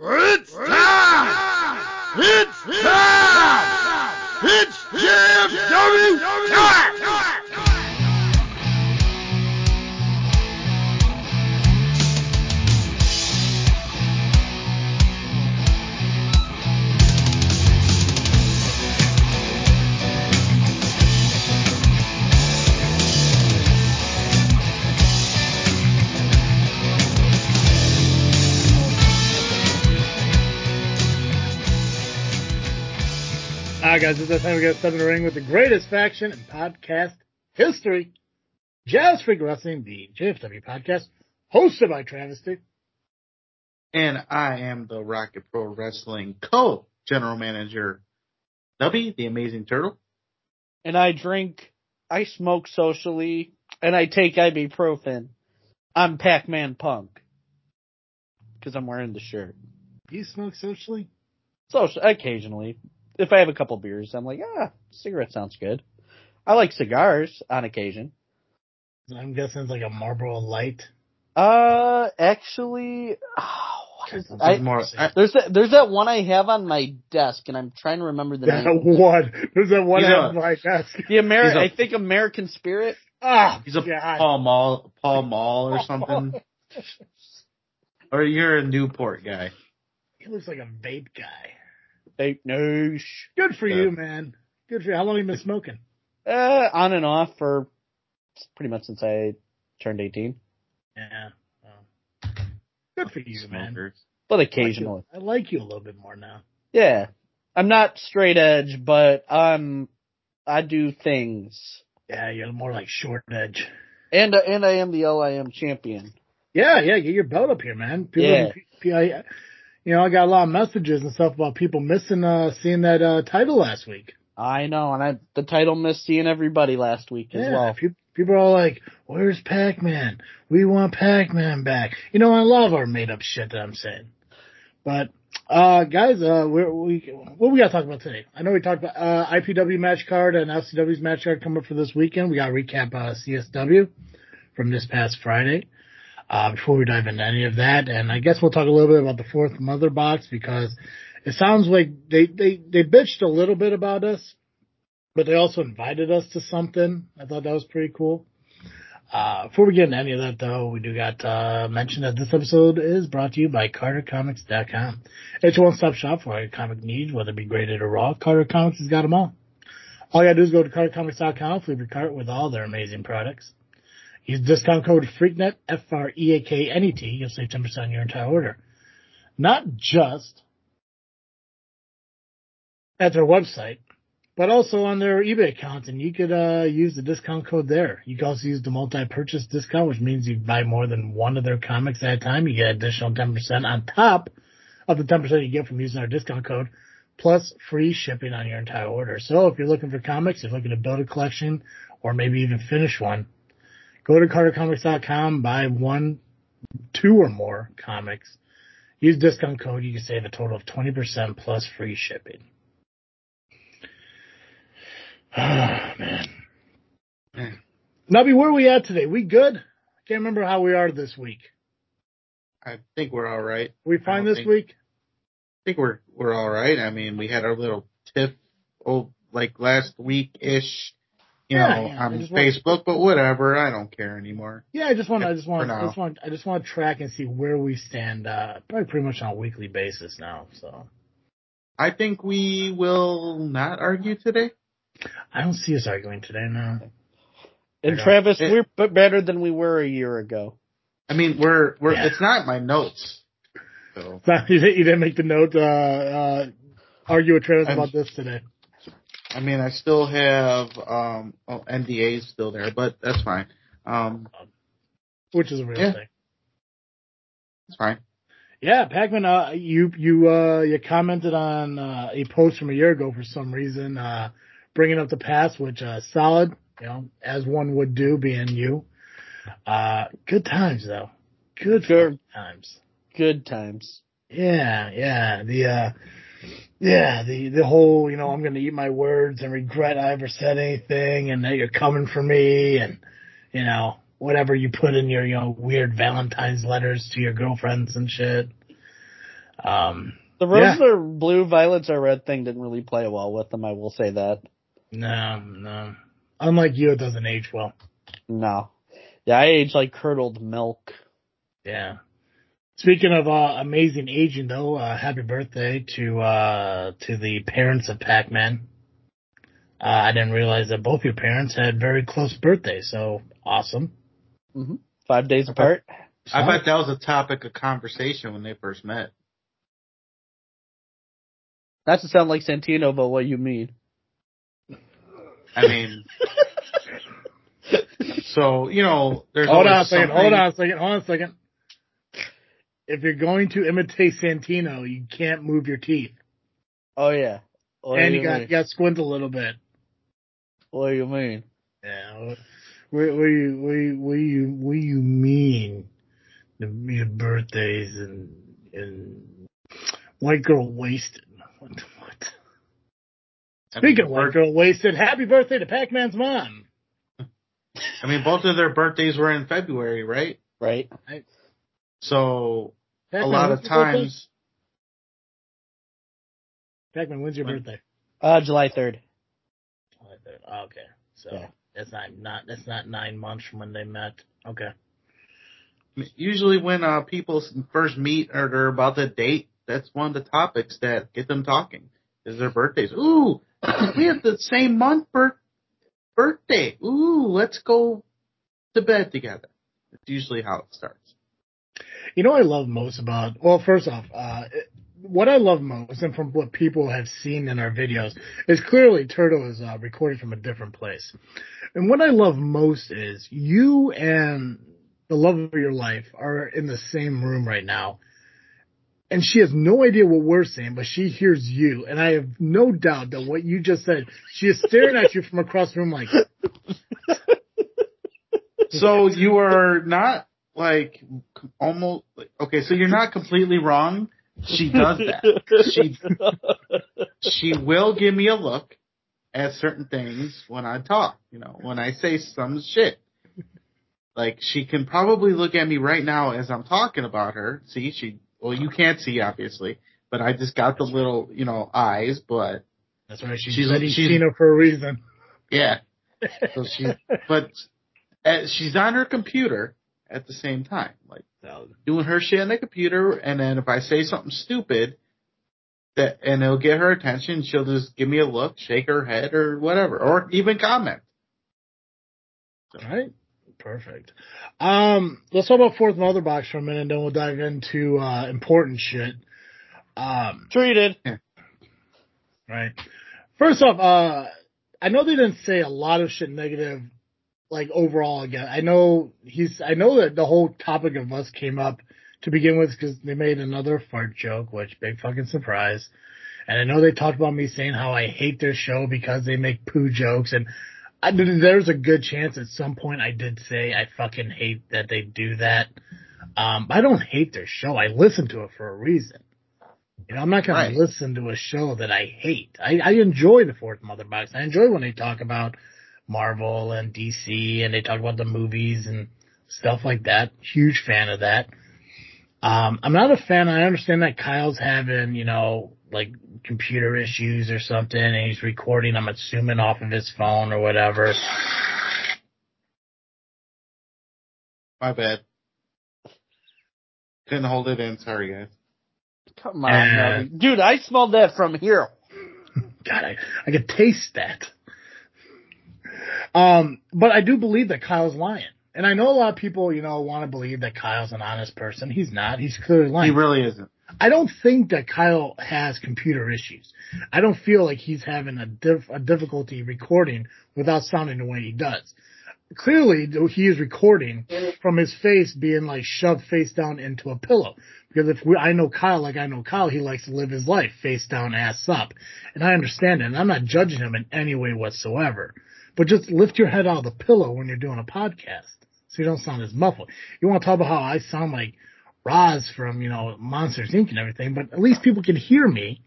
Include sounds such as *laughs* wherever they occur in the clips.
Rrrr! Guys, it's that time we got to step in the ring with the greatest faction in podcast history. Just Freaking Wrestling, the JFW podcast, hosted by Travis-T. And I am the Rocket Pro Wrestling co general manager, Nubby, the amazing turtle. and I drink, I smoke socially, and I take ibuprofen. I'm Pac-Man Punk. Cause I'm wearing the shirt. You smoke socially? Social, occasionally. If I have a couple beers, I'm like, ah, cigarette sounds good. I like cigars on occasion. I'm guessing it's like a Marlboro Light. Uh, actually, oh, what is I, is more, I, there's that, there's that one I have on my desk, and I'm trying to remember the That name. one. There's that one He's a- on my desk. The Ameri- He's a- I think American Spirit. Ah, he's a God. Pall Mall, Pall Mall or something. *laughs* or you're a Newport guy. He looks like a vape guy. Fake news. Good for Yeah. you, man. Good for you. How long have you been smoking? Uh, on and off for pretty much since I turned 18, Yeah. Well, good for you, man. Smokers. but I like you- occasionally. I like you a little bit more now. Yeah. I'm not straight edge, but um, I do things. Yeah, you're more like short edge. And, and I am the LIM champion. Yeah, yeah, get your belt up here, man. People, Yeah. pe- I- you know, I got a lot of messages and stuff about people missing uh seeing that uh title last week. I know, and I, the title missed seeing everybody last week as well. pe- people are all like, "Where's Pac-Man? We want Pac-Man back." You know, I love our made-up shit that I'm saying. But uh guys, uh we're, we what we got to talk about today? I know we talked about uh IPW match card and SCW's match card coming up for this weekend. We got to recap uh CSW from this past Friday. Uh, before we dive into any of that, and I guess we'll talk a little bit about the fourth mother box because it sounds like they, they, they bitched a little bit about us, but they also invited us to something. I thought that was pretty cool. Uh, before we get into any of that though, we do got, uh, mention that this episode is brought to you by CarterComics.com. It's a one-stop shop for all your comic needs, whether it be graded or raw. Carter Comics has got them all. All you gotta do is go to CarterComics.com, flip your cart with all their amazing products. Use discount code FREAKNET, F-R-E-A-K-N-E-T. You'll save 10% on your entire order. Not just at their website, but also on their eBay account. And you could uh, use the discount code there. You can also use the multi-purchase discount, which means you buy more than one of their comics at a time. You get additional 10% on top of the 10% you get from using our discount code, plus free shipping on your entire order. So if you're looking for comics, if you're looking to build a collection, or maybe even finish one, Go to CarterComics.com, buy one, two or more comics. Use discount code. You can save a total of 20% plus free shipping. *sighs* Oh, man. Nubby, where are we at today? We good? I can't remember how we are this week. I think we're all right. We fine this think- week? I think we're we're all right. I mean, we had our little tiff, oh, like last week ish, you Yeah, know, yeah, I on just want- Facebook. But whatever, I don't care anymore. Yeah, I just want, I just want, I just want, I just want to track and see where we stand, uh, probably pretty much on a weekly basis now. So I think we will not argue today. I don't see us arguing today now. And Travis, It- we're better than we were a year ago. I mean, we're we're Yeah. it's not my notes. So you *laughs* didn't you didn't make the note, uh, uh, argue with Travis I'm- about this today. I mean, I still have um oh, NDAs still there, but that's fine. Um, Which is a real Yeah. thing. it's fine. Yeah, Pac-Man, uh, you, you, uh, you commented on, uh, a post from a year ago for some reason, uh, bringing up the past, which, uh, solid, you know, as one would do being you. Uh, good times though. Good, Good. times. Good times. Yeah, yeah, the, uh, yeah, the, the whole, you know, I'm going to eat my words and regret I ever said anything and that you're coming for me and, you know, whatever you put in your, you know, weird Valentine's letters to your girlfriends and shit. Um, The roses are blue, violets are red thing didn't really play well with them. I will say that. no, no. Unlike you, it doesn't age well. No. Yeah, I age like curdled milk. Yeah. Speaking of uh, amazing aging, though, uh, happy birthday to uh, to the parents of Pac-Man. Uh, I didn't realize that both your parents had very close birthdays, so awesome. Five days apart. I bet that was a topic of conversation when they first met. Not to sound like Santino, but what you mean? I mean, *laughs* so you know, there's Hold on a second. Hold on a second. Hold on a second. If you're going to imitate Santino, you can't move your teeth, Oh yeah. What and do you got you got to squint a little bit. What do you mean? Yeah. What, what, what you what you what you what you mean? The your birthdays and and white girl wasted. What? what? I mean, Speaking of white girl wasted, happy birthday to Pac-Man's mom. I mean, both of their birthdays were in February, right? Right. So a Pac-Man, lot of times, Pac-Man, when's your When? birthday? Uh, July third. July Oh, okay, so Yeah. that's not not that's not nine months from when they met. Okay. usually when uh, people first meet or they're about to date, that's one of the topics that get them talking. Is their birthdays? Ooh, *coughs* we have the same month bir- birthday. Ooh, let's go to bed together. It's usually how it starts. You know I love most about, well, first off, uh, what I love most, and from what people have seen in our videos, is clearly Turtle is uh, recorded from a different place. And what I love most is you and the love of your life are in the same room right now. And she has no idea what we're saying, but she hears you. And I have no doubt that what you just said, she is staring at you from across the room like, *laughs* So you are not like almost okay. So you're not completely wrong. She does that. She she will give me a look at certain things when I talk. You know, when I say some shit. Like she can probably look at me right now as I'm talking about her. See, she well you can't see obviously, but I just got the little you know eyes. But that's right, she's, She's- she's she's- Tina for a reason. yeah, so she but uh, she's on her computer at the same time, like doing her shit on the computer. And then if I say something stupid, that and it'll get her attention, she'll just give me a look, shake her head, or whatever, or even comment. Right? Perfect. Um, let's talk about fourth mother box for a minute, and then we'll dive into uh, important shit. Um, Treated. right. First off, uh, I know they didn't say a lot of shit negative, like overall. Again, I know he's. I know that the whole topic of us came up to begin with because they made another fart joke, which big fucking surprise. And I know they talked about me saying how I hate their show because they make poo jokes, and I, there's a good chance at some point I did say I fucking hate that they do that. Um, I don't hate their show. I listen to it for a reason. You know, I'm not going Right. to listen to a show that I hate. I, I enjoy the Fourth Mother Box. I enjoy when they talk about Marvel and DC and they talk about the movies and stuff like that. Huge fan of that. Um, I'm not a fan. I understand that Kyle's having, you know, like computer issues or something and he's recording, I'm assuming off of his phone or whatever. My bad. Couldn't hold it in. Sorry, guys. Come on, Uh, dude. I smelled that from here. *laughs* God, I, I could taste that. Um, but I do believe that Kyle's lying. And I know a lot of people, you know, want to believe that Kyle's an honest person. He's not. He's clearly lying. He really isn't. I don't think that Kyle has computer issues. I don't feel like he's having a, diff- a difficulty recording without sounding the way he does. Clearly, he is recording from his face being like shoved face down into a pillow. Because if we, I know Kyle like I know Kyle, he likes to live his life face down, ass up. And I understand it, and I'm not judging him in any way whatsoever. But just lift your head out of the pillow when you're doing a podcast. So you don't sound as muffled. You want to talk about how I sound like Roz from, you know, Monsters Inc. and everything, but at least people can hear me.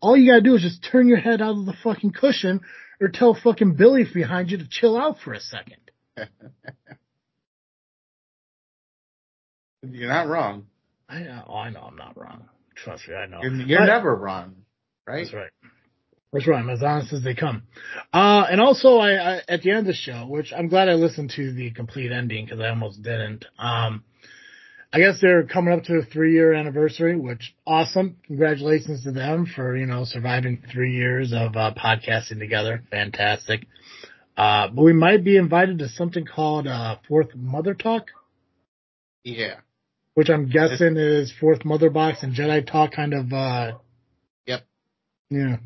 All you gotta do is just turn your head out of the fucking cushion or tell fucking Billy behind you to chill out for a second. *laughs* You're not wrong. I know, I know I'm not wrong. Trust me, I know. You're, you're But- never wrong, right? That's right. That's right. I'm as honest as they come. Uh, and also I, I, at the end of the show, which I'm glad I listened to the complete ending because I almost didn't. Um, I guess they're coming up to a three year anniversary, which awesome. Congratulations to them for, you know, surviving three years of, uh, podcasting together. Fantastic. Uh, but we might be invited to something called, uh, Fourth Mother Talk, Yeah. which I'm guessing is Fourth Mother Box and Jedi Talk kind of, uh, Yep. yeah.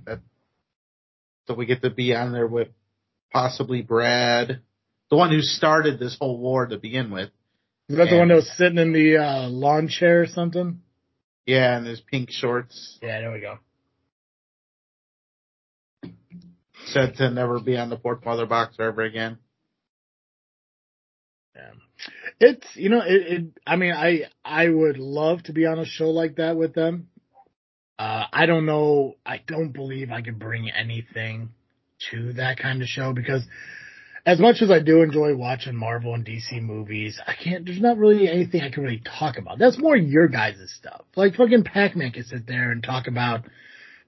So we get to be on there with possibly Brad, the one who started this whole war to begin with. Is that the one that was sitting in the uh, lawn chair or something? Yeah, and his pink shorts Yeah, there we go. said to never be on the fourth mother box ever again. Yeah. It's you know it, it. I mean, I I would love to be on a show like that with them. Uh, I don't know. I don't believe I could bring anything to that kind of show because as much as I do enjoy watching Marvel and DC movies, I can't. There's not really anything I can really talk about. That's more your guys' stuff. Like fucking Pac-Man can sit there and talk about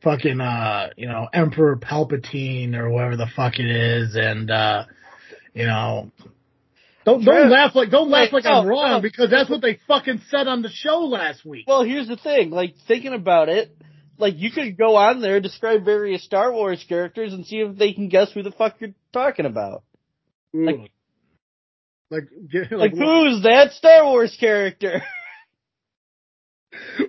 fucking uh you know Emperor Palpatine or whatever the fuck it is, and uh you know. Don't don't laugh like don't laugh like I'm no, wrong no. because that's what they fucking said on the show last week. Well, here's the thing. Like thinking about it, like you could go on there, describe various Star Wars characters, and see if they can guess who the fuck you're talking about. like- Ooh. like, get, Like, like, who's that Star Wars character? *laughs*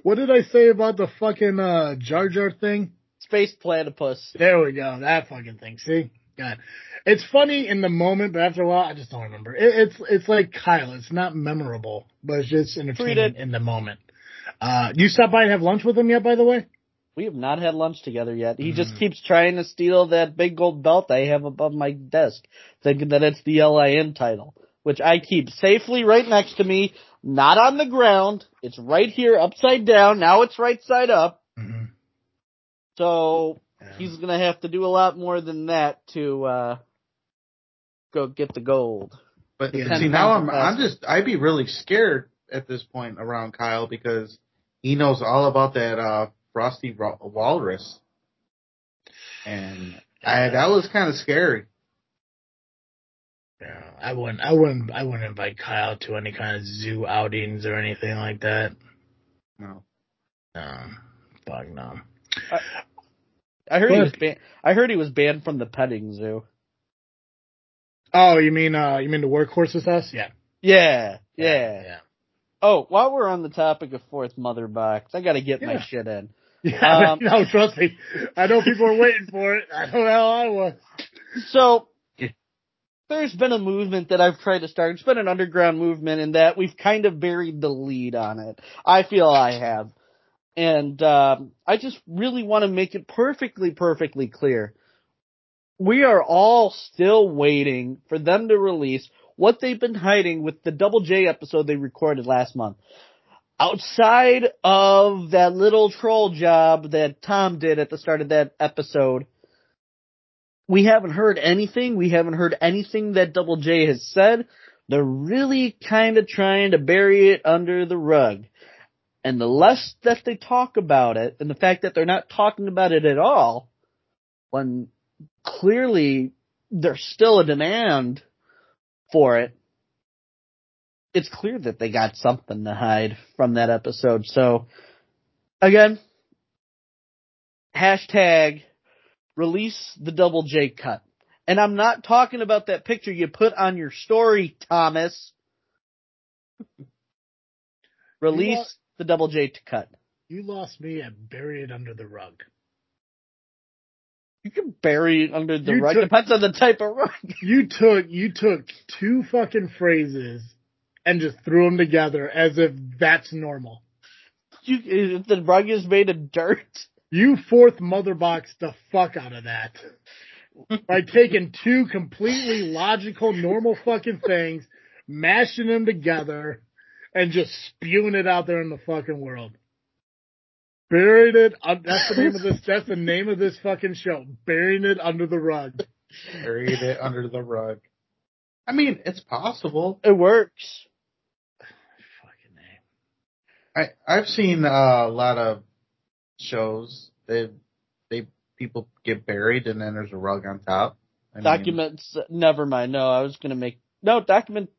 what did I say about the fucking uh Jar Jar thing? Space Platypus. There we go. That fucking thing. See? God. It's funny in the moment, but after a while, I just don't remember. It, it's it's like Kyle. It's not memorable, but it's just entertaining in the moment. Uh, you stop by and have lunch with him yet, by the way? We have not had lunch together yet. He just Mm. keeps trying to steal that big gold belt I have above my desk, thinking that it's the LIN title, which I keep safely right next to me, not on the ground. It's right here, upside down. Now it's right side up. Mm-hmm. So he's gonna have to do a lot more than that to uh go get the gold. But Yeah. see, now I'm I'm just I'd be really scared at this point around Kyle because he knows all about that uh frosty Wa- walrus, and I, that was kind of scary. Yeah, I wouldn't. I wouldn't. I wouldn't invite Kyle to any kind of zoo outings or anything like that. No. No, fuck no. I heard he was ban- I heard he was banned from the petting zoo. Oh, you mean uh, you mean the workhorse's house? Yeah. Yeah, yeah. yeah. Oh, while we're on the topic of fourth mother box, I gotta get my shit in. *laughs* Yeah, Um, no, trust me. I know people are waiting for it. I know how I was. So, there's been a movement that I've tried to start. It's been an underground movement in that we've kind of buried the lead on it. I feel I have. And, um, I just really want to make it perfectly, perfectly clear. We are all still waiting for them to release what they've been hiding with the Double J episode they recorded last month. Outside of that little troll job that Tom did at the start of that episode, we haven't heard anything. We haven't heard anything that Double J has said. They're really kind of trying to bury it under the rug. And the less that they talk about it, and the fact that they're not talking about it at all, when clearly there's still a demand for it, it's clear that they got something to hide from that episode. So, again, hashtag release the double J cut. And I'm not talking about that picture you put on your story, Thomas. *laughs* Release know- the double J cut. You lost me at buried it under the rug. You can bury it under the You rug. took- Depends on the type of rug. *laughs* You took you took two fucking phrases and just threw them together as if that's normal. You, the rug is made of dirt, You fourth mother box the fuck out of that *laughs* by taking two completely logical, normal fucking things, mashing them together, and just spewing it out there in the fucking world. Buried it. Uh, *laughs* that's the name of this. That's the name of this fucking show. Burying it under the rug. Buried it under the rug. I mean, it's possible. it works. Fucking name. I I've seen uh, a lot of shows, they they people get buried and then there's a rug on top. I mean, Documents. Never mind. No, I was gonna make no documents.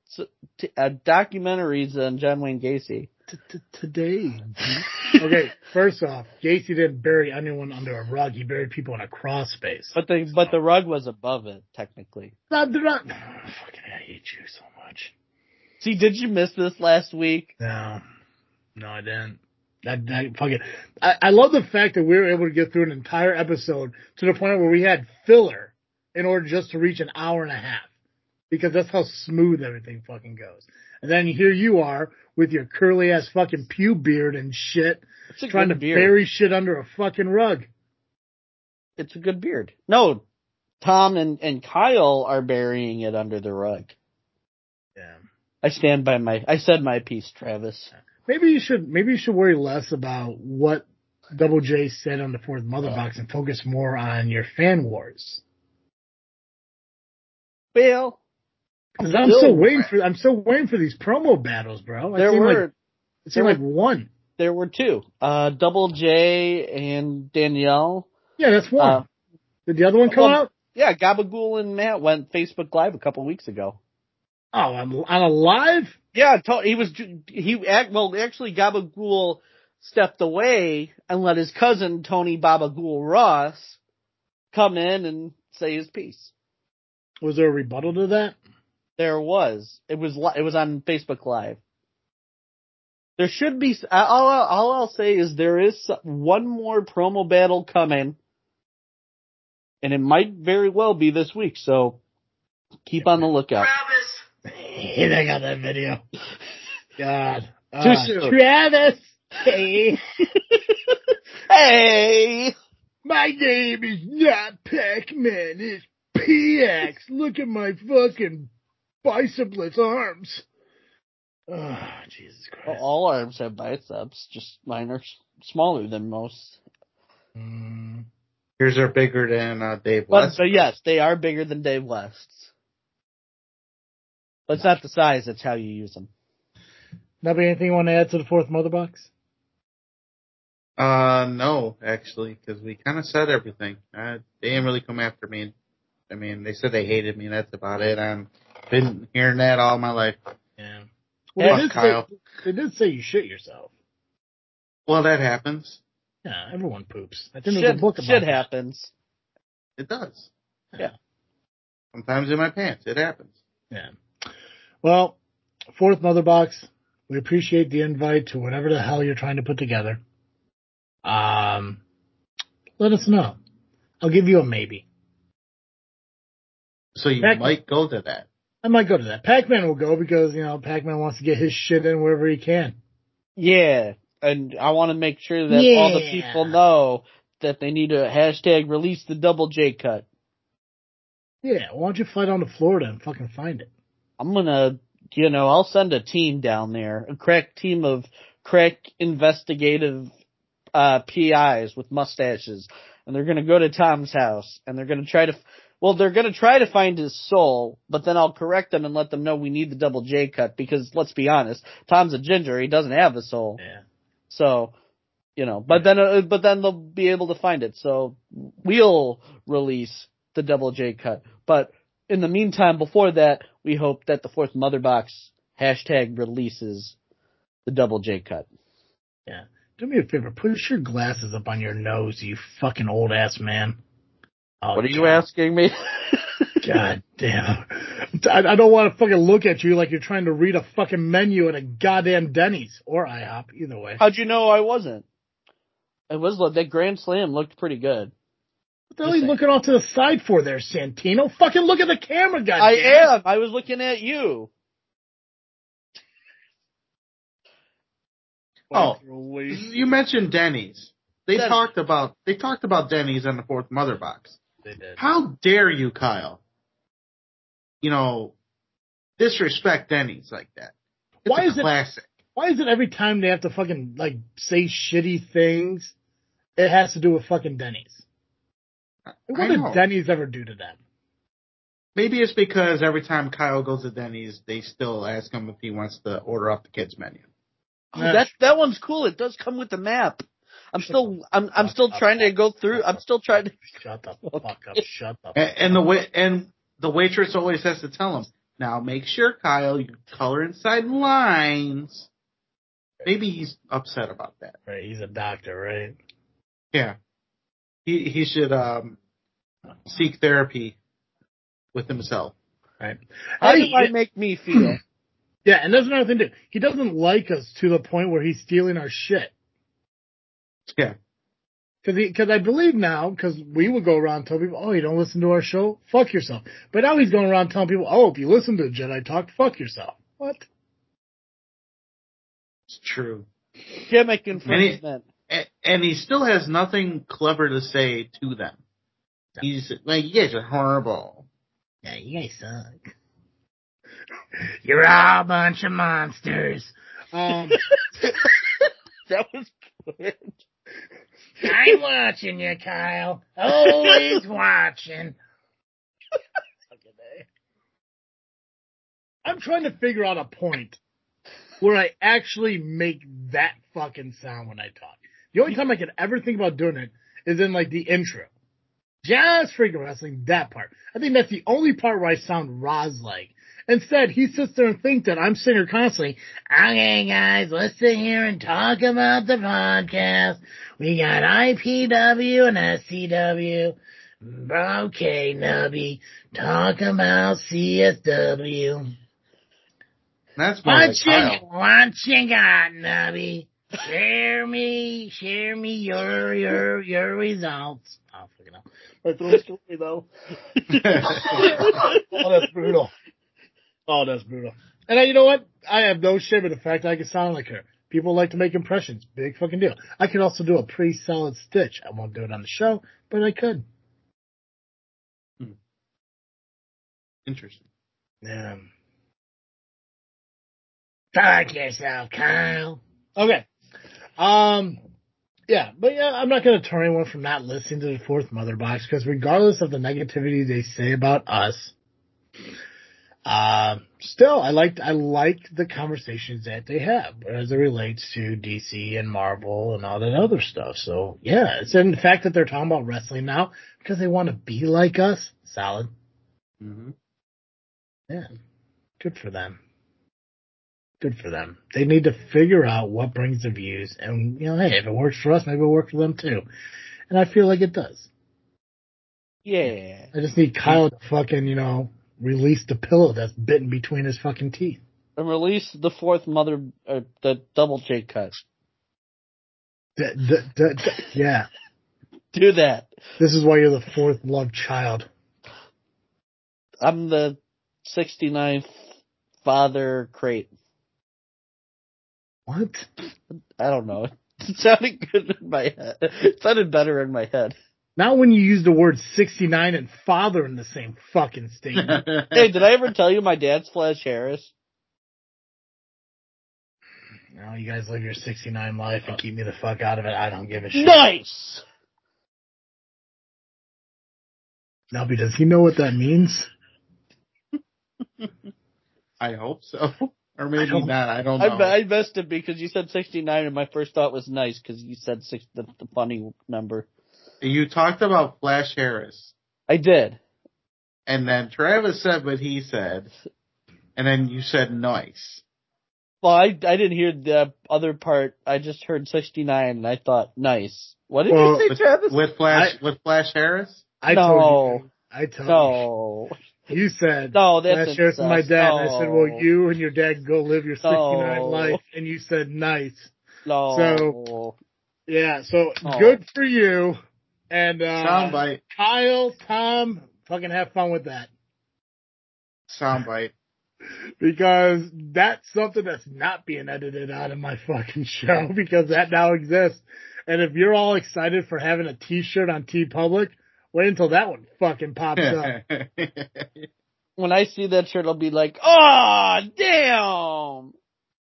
T- uh, documentaries on John Wayne Gacy. Today. *laughs* okay, first off, Gacy didn't bury anyone under a rug. He buried people in a crawl space. But the but the rug was above it technically. Not, the rug. not. Fucking, I hate you so much. See, did you miss this last week? No, no, I didn't. That, that fucking. I, I love the fact that we were able to get through an entire episode to the point where we had filler in order just to reach an hour and a half, because that's how smooth everything fucking goes. And then here you are with your curly ass fucking pew beard and shit, trying to beard. bury shit under a fucking rug. It's a good beard. No, Tom and and Kyle are burying it under the rug. Yeah. I stand by my. I said my piece, Travis. Maybe you should maybe you should worry less about what Double J said on the fourth mother box and focus more on your fan wars. Well, Because I'm Still- waiting for I'm still waiting for these promo battles, bro. I there were like it seemed like one. there were two. Uh, Double J and Danielle. Yeah, that's one. Uh, Did the other one come well- out? Yeah, Gabagool and Matt went Facebook Live a couple weeks ago. Oh, on, on a live? Yeah, to- he was he well. Actually, Gabagool stepped away and let his cousin Tony Babagool Ross come in and say his piece. Was there a rebuttal to that? There was. It was. li- It was on Facebook Live. There should be. All, all I'll say is there is one more promo battle coming, and it might very well be this week. So keep on the lookout. Hey, I got that video. God. *laughs* Too Uh, soon. Travis. Hey, *laughs* Hey, my name is not Pac-Man. It's PX. Look at my fucking bicepless arms. Oh, Jesus Christ. all arms have biceps. Just mine are smaller than most. Mm. Yours are bigger than uh, Dave But, West. but yes, they are bigger than Dave West's. But it's not the size; it's how you use them. Nobody, anything you want to add to the fourth mother box? Uh, no, actually, because we kind of said everything. Uh, they didn't really come after me. I mean, they said they hated me. That's about it. I've been hearing that all my life. Yeah. Yeah, Well, they, did Kyle. say, they did say you shit yourself. Well, that happens. Yeah, everyone poops. I think there's Shit, a book about shit happens. It does. Yeah. Sometimes in my pants, it happens. Yeah. Well, fourth mother box. We appreciate the invite to whatever the hell you're trying to put together. Um, let us know. I'll give you a maybe. So you Heck. might go to that. I might go to that. Pac-Man will go because, you know, Pac-Man wants to get his shit in wherever he can. Yeah, and I want to make sure that all the people know that they need to hashtag release the double J cut. Yeah, why don't you fly down to Florida and fucking find it? I'm gonna, you know, I'll send a team down there, a crack team of crack investigative uh, PIs with mustaches, and they're gonna go to Tom's house and they're gonna try to, well, they're gonna try to find his soul, but then I'll correct them and let them know we need the double J cut because let's be honest, Tom's a ginger, he doesn't have a soul. Yeah. So, you know, but then, uh, but then they'll be able to find it. So we'll release the double J cut. But in the meantime, before that, we hope that the fourth mother box hashtag releases the double J cut. Yeah. Do me a favor, push your glasses up on your nose, you fucking old ass man. Oh, What are you asking me? *laughs* God damn. I, I don't want to fucking look at you like you're trying to read a fucking menu at a goddamn Denny's or IHOP, either way. How'd you know I wasn't? It was that Grand Slam looked pretty good. What the hell are you looking off to the side for there, Santino? Fucking look at the camera, goddamn. I am. I was looking at you. Oh, you mentioned Denny's. They Denny's. talked about they talked about Denny's on the fourth mother box. They did. How dare you, Kyle? You know, disrespect Denny's like that. It's Why a is it- classic? Why is it every time they have to fucking, like, say shitty things, it has to do with fucking Denny's? What did. Denny's ever do to them? Maybe it's because every time Kyle goes to Denny's, they still ask him if he wants to order off the kids menu. Oh, that that one's cool. It does come with the map. I'm still, I'm, I'm still trying to go through. I'm still trying to. *laughs* Shut the fuck up. Shut the And, and the wait and the waitress always has to tell him, now make sure, Kyle, you color inside lines. Maybe he's upset about that. Right, he's a doctor, right? Yeah. He he should um seek therapy with himself. Right. How Hey, do I make me feel? *clears throat* yeah, and there's another thing too. He doesn't like us to the point where he's stealing our shit. Yeah. Cause, he, cause I believe now, cause we would go around telling people, oh, you don't listen to our show? Fuck yourself. But now he's going around telling people, oh, if you listen to Jedi Talk, fuck yourself. What? It's true. Gimmick infringement. And, and he still has nothing clever to say to them. He's like, you guys are horrible. Yeah, you guys suck. You're all a bunch of monsters. Um, *laughs* that was good. I'm watching you, Kyle. Always *laughs* watching. I'm trying to figure out a point where I actually make that fucking sound when I talk. The only time I can ever think about doing it is in like the intro. Just freaking wrestling, that part. I think that's the only part where I sound Roz like. Instead, he sits there and thinks that I'm sitting here constantly, okay guys, let's sit here and talk about the podcast. We got IPW and SCW. Okay, Nubby, talk about CSW. That's more like What you, Kyle. what you got, Nubby? Share me, share me your, your, your results. Oh, fucking hell. My throat's killing me though. Oh, *laughs* *laughs* that's brutal. Oh, that's brutal. And I, you know what? I have no shame in the fact that I can sound like her. People like to make impressions. Big fucking deal. I can also do a pretty solid stitch. I won't do it on the show, but I could. Interesting. Yeah. Fuck yourself, Kyle. Okay. Um, yeah, but yeah, I'm not going to turn anyone from not listening to the fourth mother box because regardless of the negativity they say about us, uh, still, I like I like the conversations that they have as it relates to DC and Marvel and all that other stuff. So yeah, it's in the fact that they're talking about wrestling now because they want to be like us. Solid. hmm Yeah, good for them. Good for them. They need to figure out what brings the views, and you know, hey, if it works for us, maybe it'll work for them too. And I feel like it does. Yeah. I just need Kyle to fucking, you know, release the pillow that's bitten between his fucking teeth. And release the fourth mother, uh, the double J cut. D- d- d- yeah, Do that. this is why you're the fourth love child. I'm the 69th father crate. What? I don't know. *laughs* It sounded good in my head. It sounded better in my head. Not when you use the word 69 and father in the same fucking statement. *laughs* Hey, did I ever tell you my dad's Flash Harris? no, you guys live your 69 life and keep me the fuck out of it. I don't give a shit. Nice! Nubby, does he know what that means? *laughs* I hope so. Or maybe don't- I don't know. I, I messed it because you said 69 and my first thought was nice because you said six, the, the funny number. You talked about Flash Harris, I did. and then Travis said what he said, and then you said nice. Well, I, I didn't hear the other part. I just heard 69 and I thought nice. What did Well, you say, With, Travis? with Flash with Flash Harris. I No. told you. I told no. you. You said, No, that's last year with my incest. dad. And I said, well, you and your dad go live your 69 No. life. And you said, nice. No. So- Yeah, so Oh. good for you. And, uh, Soundbite. Kyle, Tom, fucking have fun with that. Soundbite. *laughs* Because that's something that's not being edited out of my fucking show *laughs* because that now exists. And if you're all excited for having a t-shirt on TeePublic, wait until that one fucking pops up. *laughs* when I see that shirt, I'll be like, oh, damn.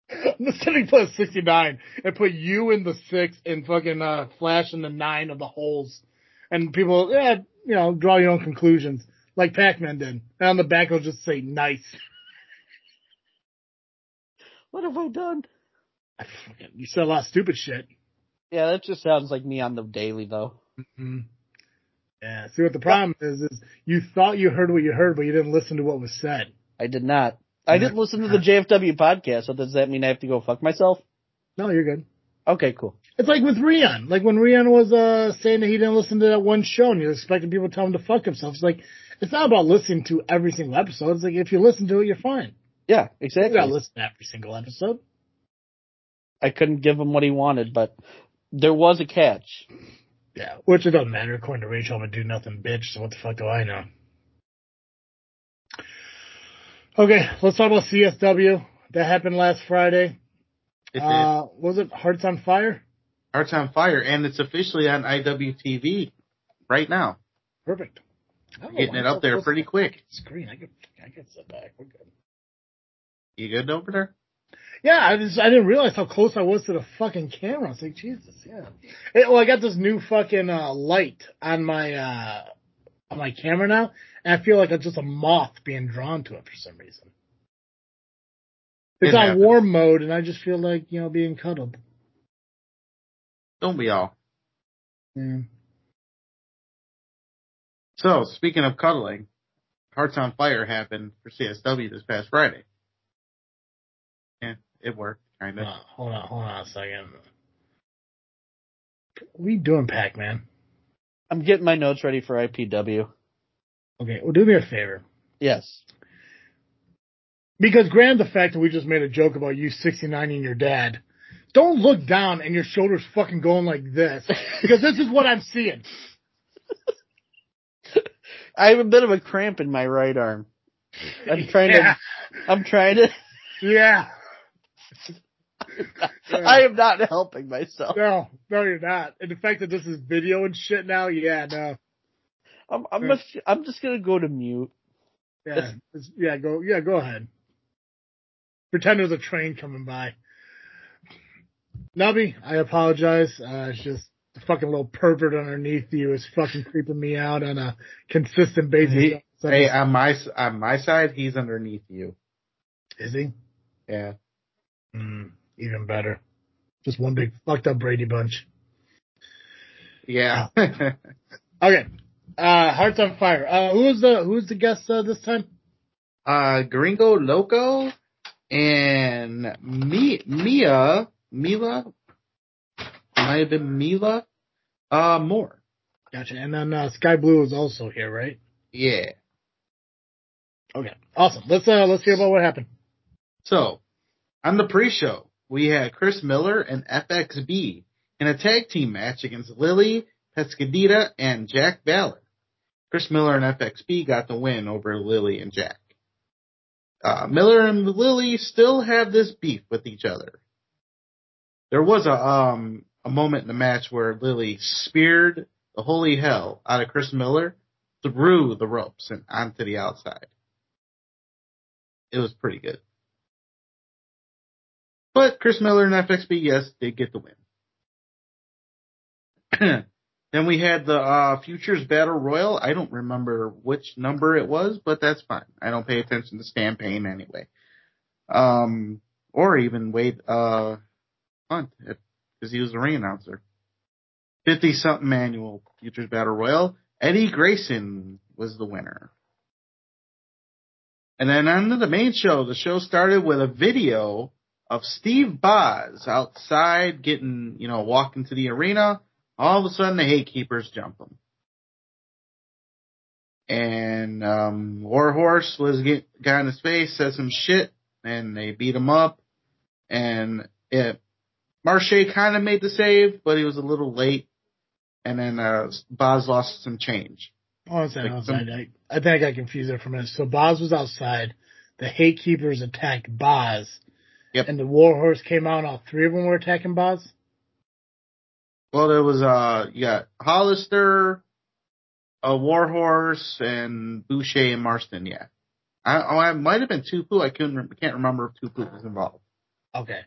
I'm just gonna put a 69 and put you in the six and fucking uh, Flash in the nine of the holes, and people, yeah, you know, draw your own conclusions like Pac-Man did. And on the back, it'll just say nice. *laughs* What have I done? You said a lot of stupid shit. Yeah, that just sounds like me on the daily though. Mhm. Yeah. See what the problem is is you thought you heard what you heard, but you didn't listen to what was said. I did not. I didn't listen to the JFW podcast, so does that mean I have to go fuck myself? No, you're good. Okay, cool. It's like with Rion. Like when Rion was uh saying that he didn't listen to that one show and you're expecting people to tell him to fuck himself. It's like it's not about listening to every single episode. It's like if you listen to it, you're fine. Yeah, You exactly. gotta listen to every single episode. I couldn't give him what he wanted, but there was a catch. Yeah. Which it doesn't matter. According to Rachel, I'm a do nothing bitch, so what the fuck do I know? Okay, let's talk about CSW. That happened last Friday. Uh, was it Hearts on Fire? Hearts on Fire, and it's officially on IWTV right now. Perfect. I Getting it I'm up there pretty quick. Screen. I could, I could sit back. We're good. You good over there? Yeah, I just I didn't realize how close I was to the fucking camera. I was like, Jesus, yeah. Hey, well, I got this new fucking uh, light on my uh on my camera now, and I feel like it's just a moth being drawn to it for some reason. It's It on happens. warm mode, and I just feel like you know being cuddled. Don't we all? Yeah. So, speaking of cuddling, Hearts on Fire happened for CSW this past Friday. Yeah, it worked, kind of. Uh, hold on, hold on a second. What are you doing, Pac Man? I'm getting my notes ready for IPW. Okay, well, do me a favor. Yes. Because granted the fact that we just made a joke about you 69 and your dad, don't look down and your shoulders fucking going like this. Because this is what I'm seeing. *laughs* I have a bit of a cramp in my right arm. I'm trying yeah. to. I'm trying to. *laughs* Yeah. *laughs* I am not helping myself. No, no, you're not. And the fact that this is video and shit now, yeah, no. I'm. I'm. Just, I'm just gonna go to mute. Yeah, it's- yeah, go, yeah, go ahead. Pretend there's a train coming by. Nubby, I apologize. Uh, it's just the fucking little pervert underneath you is fucking creeping me out on a consistent basis. He- So- Hey, on my on my side, he's underneath you. is he? Yeah. Mm, even better. Just one big fucked up Brady bunch. Yeah. *laughs* Okay. Uh, Hearts on Fire. Uh, who was the, who was the guest, uh, this time? uh, Gringo Loco and Mi- Mia, Mila, might have been Mila, uh, Moore. Gotcha. And then, uh, Sky Blue is also here, right? Yeah. Okay. Awesome. Let's, uh, let's hear about what happened. So, on the pre-show, we had Chris Miller and FXB in a tag team match against Lily Pescadita and Jack Ballard. Chris Miller and FXB got the win over Lily and Jack. Uh, Miller and Lily still have this beef with each other. There was a um a moment in the match where Lily speared the holy hell out of Chris Miller through the ropes and onto the outside. It was pretty good. But Chris Miller and FXB, yes, did get the win. *clears throat* then we had the uh, Futures Battle Royal. I don't remember which number it was, but that's fine. I don't pay attention to Stan Payne anyway. Um, or even Wade uh, Hunt, because he was the ring announcer. 50 something annual Futures Battle Royal. Eddie Grayson was the winner. And then on to the main show, the show started with a video of Steve Boz outside getting, you know, walking to the arena. All of a sudden the hate keepers jump him. And, um, Warhorse was get, got in his face, said some shit, and they beat him up. And it, Marche kind of made the save, but he was a little late. And then, uh, Boz lost some change. Oh, it's Like outside. some- I, I think I got confused there for a minute. So Boz was outside. The Hate Keepers attacked Boz. Yep. And the Warhorse came out and all three of them were attacking Boz? Well, there was uh, you got Hollister, a Warhorse, and Boucher and Marston. Yeah, I, oh, I might have been Tupu. I couldn't, can't remember if Tupu was involved. Okay.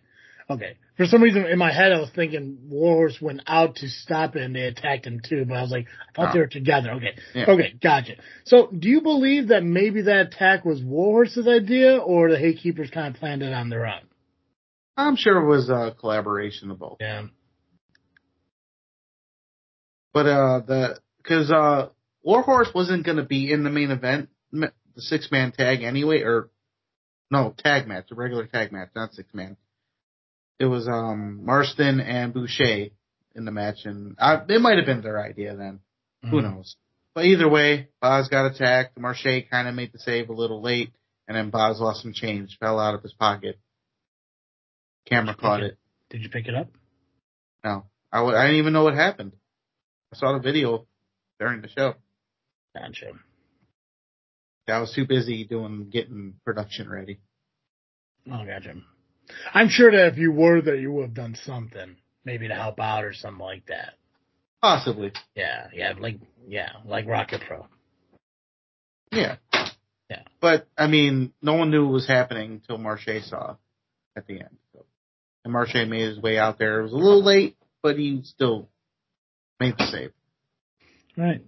Okay. For some reason in my head I was thinking Warhorse went out to stop it and they attacked him too, but I was like, I thought Oh. they were together. Okay. Yeah. Okay, gotcha. So do you believe that maybe that attack was Warhorse's idea or the Hate Keepers kind of planned it on their own? I'm sure it was a collaboration of both. Yeah. But uh, the because uh, Warhorse wasn't going to be in the main event, the six man tag anyway, or no tag match, a regular tag match, not six man. It was um Marston and Boucher in the match, and I, it might have been their idea then. Who Mhm. knows? But either way, Boz got attacked. Marche kind of made the save a little late, and then Boz lost some change, fell out of his pocket. Camera caught it. Did you pick it up? No, I w- I didn't even know what happened. I saw the video during the show. Gotcha. I was too busy doing getting production ready. Oh, gotcha. I'm sure that if you were there, you would have done something, maybe to help out or something like that. Possibly, Yeah, yeah, like yeah, like Rocket Pro. yeah, Yeah. But I mean, no one knew what was happening until Marche saw at the end. So. And Marche made his way out there. It was a little late, but he still made the save. Right.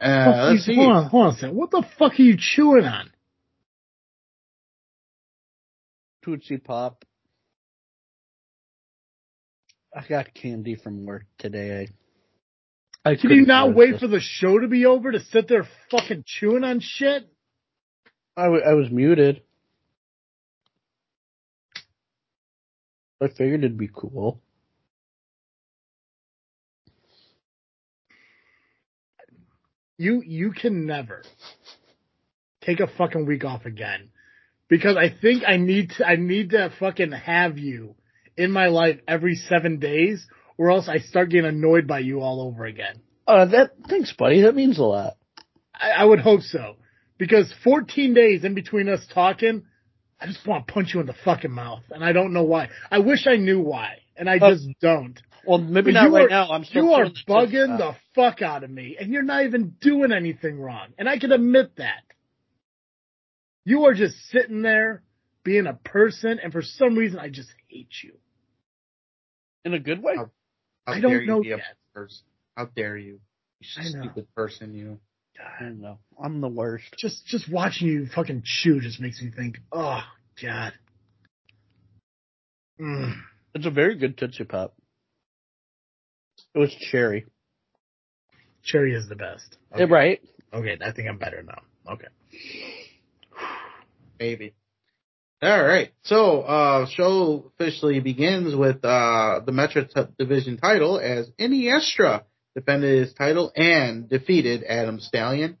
Uh, let's you- see. Hold on, hold on a second. What the fuck are you chewing on? Tootsie Pop. I got candy from work today. I, I Can you couldn't wait resist. for the show to be over to sit there fucking chewing on shit? I, w- I was muted. I figured it'd be cool. You you can never take a fucking week off again. Because I think I need to I need to fucking have you in my life every seven days or else I start getting annoyed by you all over again. Uh, that thanks, buddy. That means a lot. I, I would hope so. Because 14 days in between us talking, I just want to punch you in the fucking mouth. And I don't know why. I wish I knew why. And I Uh, just don't. Well, maybe But not right are- now. I'm still You are bugging the fuck out of me. And you're not even doing anything wrong. And I can admit that. You are just sitting there being a person. And for some reason, I just hate you. In a good way. Oh. How I don't know be yet. person? How dare you? You I know. stupid person, you. I don't know. I'm the worst. Just, just watching you fucking chew just makes me think, oh, God. Mm. It's a very good Tootsie Pop. It was cherry. Cherry is the best. Eh, Right. Okay, I think I'm better now. Okay. *sighs* Maybe. All right. So, uh, show officially begins with uh, the Metro t- Division title as Iniestra defended his title and defeated Adam Stallion.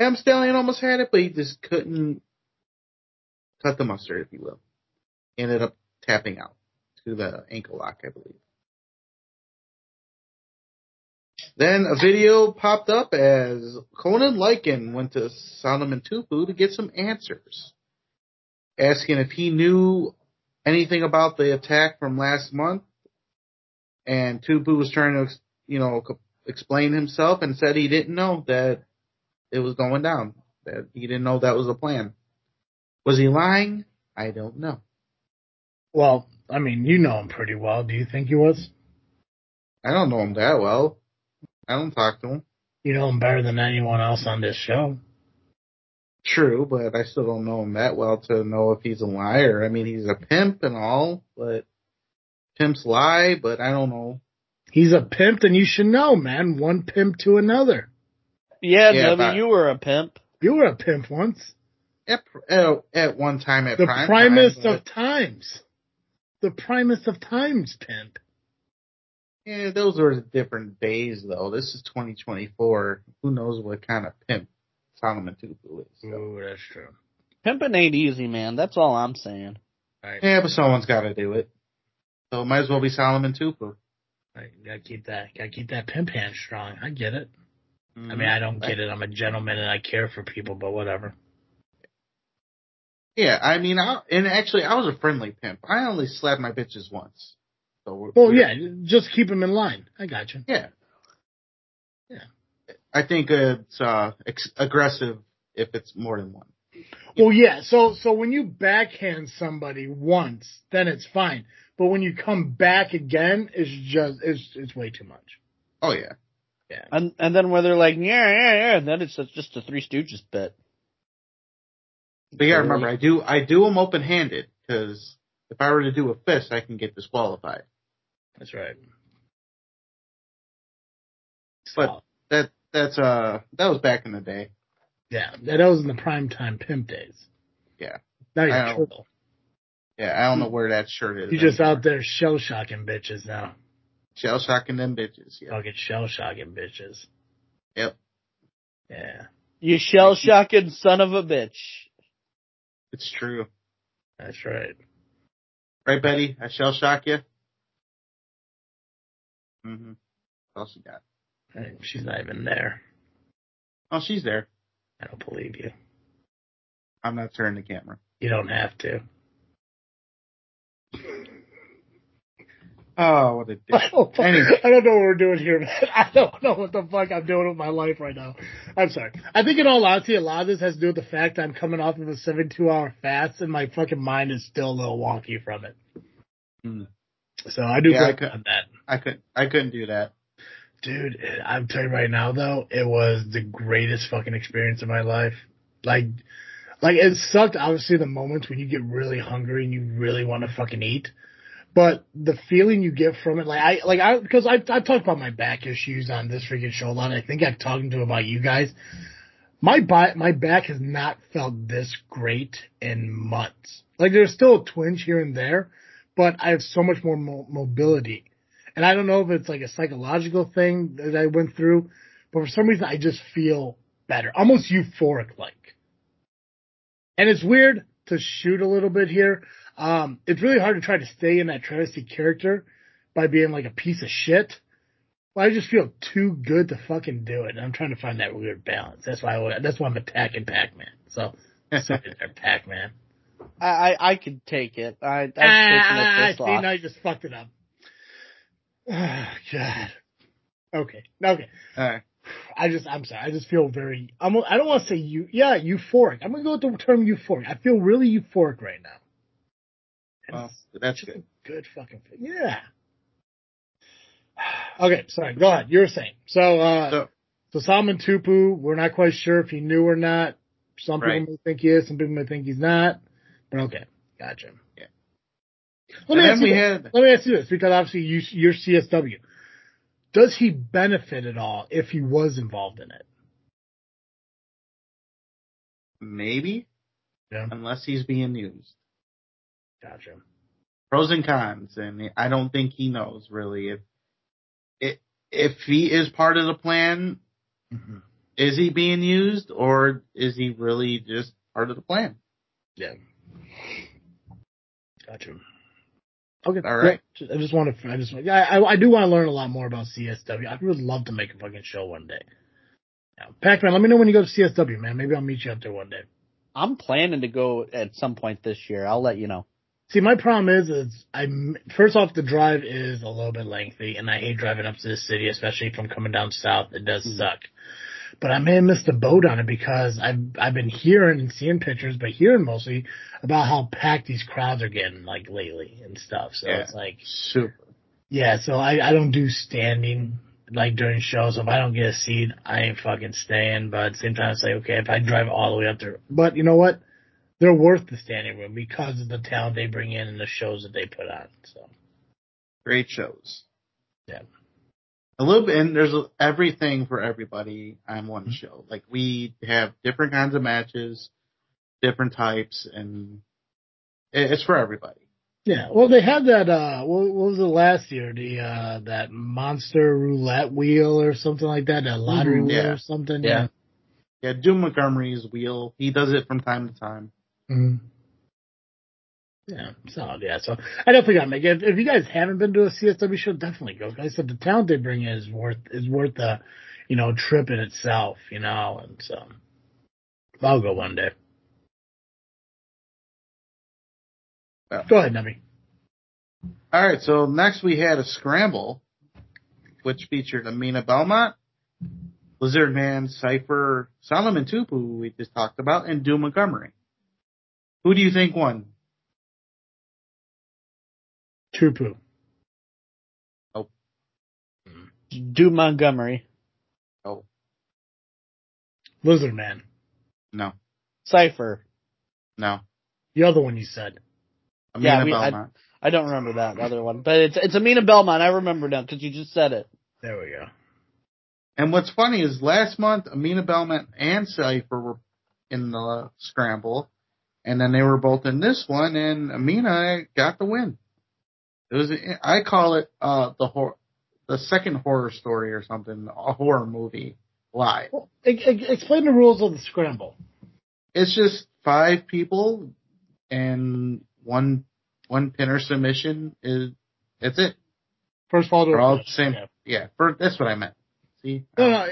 Adam Stallion almost had it, but he just couldn't cut the mustard, if you will. He ended up tapping out to the ankle lock, I believe. Then a video popped up as Conan Lycan went to Solomon Tupu to get some answers asking if he knew anything about the attack from last month. And Tupu was trying to, you know, explain himself and said he didn't know that it was going down. That he didn't know that was the plan. Was he lying? I don't know. Well, I mean, you know him pretty well. Do you think he was? I don't know him that well. I don't talk to him. You know him better than anyone else on this show. True, but I still don't know him that well to know if he's a liar. I mean, he's a pimp and all, but pimps lie, but I don't know. He's a pimp, and you should know, man. One pimp to another. Yeah, Yeah, Debbie, but- you were a pimp. You were a pimp once. At, at, at one time at The prime primest time, of times. The primest of times, pimp. Yeah, those were different days though. This is 2024. Who knows what kind of pimp Solomon Tupu is. So. Ooh, that's true. Pimping ain't easy, man. That's all I'm saying. Right. Yeah, but someone's got to do it. So it might as well be Solomon Tupu. right. Gotta keep that. Gotta keep that pimp hand strong. I get it. I Mm-hmm. mean, I don't get it. I'm a gentleman and I care for people, but whatever. Yeah, I mean, I, and actually, I was a friendly pimp. I only slapped my bitches once. So Well, we're- yeah, just keep him in line. I got you. yeah, yeah. I think it's uh, ex- aggressive if it's more than one. Well, yeah. So, so when you backhand somebody once, then it's fine. But when you come back again, it's just it's it's way too much. Oh yeah, Yeah. And and then where they're like, yeah, yeah, yeah, and then it's just a Three Stooges bit. but yeah, remember, I do I do them open handed because if I were to do a fist, I can get disqualified. That's right. But- That that's uh that was back in the day. yeah, that was in the prime time pimp days. Yeah. Now you're know. turtle. Yeah, I don't know where that shirt is. You're just out there shell shocking bitches now. shell shocking them bitches. Yeah. Fucking shell shocking bitches. Yep. Yeah, You shell shocking son of a bitch. It's true. that's right. Right, Betty? I shell shock you. Mm-hmm. What else you got? She's not even there. Oh, she's there. I don't believe you. I'm not turning the camera. You don't have to. *laughs* Oh, what a dick. I don't, Anyway. I don't know what we're doing here, man. *laughs* I don't know what the fuck I'm doing with my life right now. I'm sorry. I think in all honesty, a lot of this has to do with the fact that I'm coming off of a 72 hour fast and my fucking mind is still a little wonky from it. Hmm. So I do Yeah, I could- on that. I couldn't. I couldn't do that. Dude, I'm telling you right now though, it was the greatest fucking experience of my life. Like, like it sucked obviously the moments when you get really hungry and you really want to fucking eat. But the feeling you get from it, like I, like I, because I, I talked about my back issues on this freaking show a lot. I think I've talked to about you guys. My back, my back has not felt this great in months. Like there's still a twinge here and there, but I have so much more mo- mobility. And I don't know if it's like a psychological thing that I went through, but for some reason I just feel better, almost euphoric like. And it's weird to shoot a little bit here. Um, it's really hard to try to stay in that travesty character by being like a piece of shit. But I just feel too good to fucking do it. And I'm trying to find that weird balance. That's why I, that's why I'm attacking Pac-Man. So, *laughs* sorry there, Pac-Man. I I, I could take it. I I've taken Ah, see, now you just fucked it up. Ah, *sighs* God. Okay. Okay. All right. I just, I'm sorry. I just feel very, I'm, I don't want to say you, yeah, euphoric. I'm going to go with the term euphoric. I feel really euphoric right now. Well, that's good. a good fucking, yeah. *sighs* Okay, sorry. Go ahead. You're saying. So, uh, So, so Solomon Tupu, we're not quite sure if he knew or not. Some people may think he is, some people may think he's not. Okay, gotcha. Yeah. Let and me ask you, had let me ask you this, because obviously you, you're CSW. Does he benefit at all if he was involved in it? maybe, Yeah. unless he's being used. Gotcha. Pros and cons, and I don't think he knows really if it if he is part of the plan. hmm Is he being used, or is he really just part of the plan? Yeah. Gotcha. Okay. All right. Yeah, I just want to. I just. I, I I do want to learn a lot more about CSW. I'd really love to make a fucking show one day. Yeah. Pac-Man, let me know when you go to CSW, man. Maybe I'll meet you up there one day. I'm planning to go at some point this year. I'll let you know. See, my problem is, is I first off the drive is a little bit lengthy, and I hate driving up to the city, especially if I'm coming down south. It does Mhm. suck. But I may have missed the boat on it because I've I've been hearing and seeing pictures, but hearing mostly about how packed these crowds are getting like lately and stuff. So Yeah. it's like, Super. yeah. So I I don't do standing like during shows. So if I don't get a seat, I ain't fucking staying. But at the same time, it's like okay, if I drive all the way up there, but you know what? They're worth the standing room because of the talent they bring in and the shows that they put on. So Great shows. Yeah. A little bit, and there's everything for everybody on Mm-hmm. one show. Like we have different kinds of matches, different types, and it's for everybody. yeah, well they had that. uh What, what was it last year? The uh that monster roulette wheel or something like that. That lottery Mhm, wheel yeah. or something. Yeah. Yeah, Doom Montgomery's wheel. He does it from time to time. Mhm. Yeah, solid. Yeah, so I definitely gotta make it. If, you guys haven't been to a CSW show, definitely go. Like I said the talent they bring in is worth is worth the, you know, trip in itself. You know, and so I'll go one day. Yeah. Go ahead, Nubby. All right, so next we had a scramble, which featured Amina Belmont, Lizard Man, Cypher, Solomon Tupu, who we just talked about, and Doom Montgomery. Who do you think won? Tupu. Oh. Doom Montgomery, Oh, Lizard Man. no, Cipher. no. The other one you said. Amina Yeah, we- I- Belmont. I don't remember that other one, but it's it's Amina Belmont. I remember now because you just said it. There we go. And what's funny is last month, Amina Belmont and Cypher were in the scramble, and then they were both in this one, and Amina got the win. It was I call it uh the hor- the second horror story or something, a horror movie live. Well, explain the rules of the scramble. It's just five people and one one pinner submission is that's it. First fall to They're a all the finish. same. Yeah. Yeah, for, that's what I meant. See, No, no,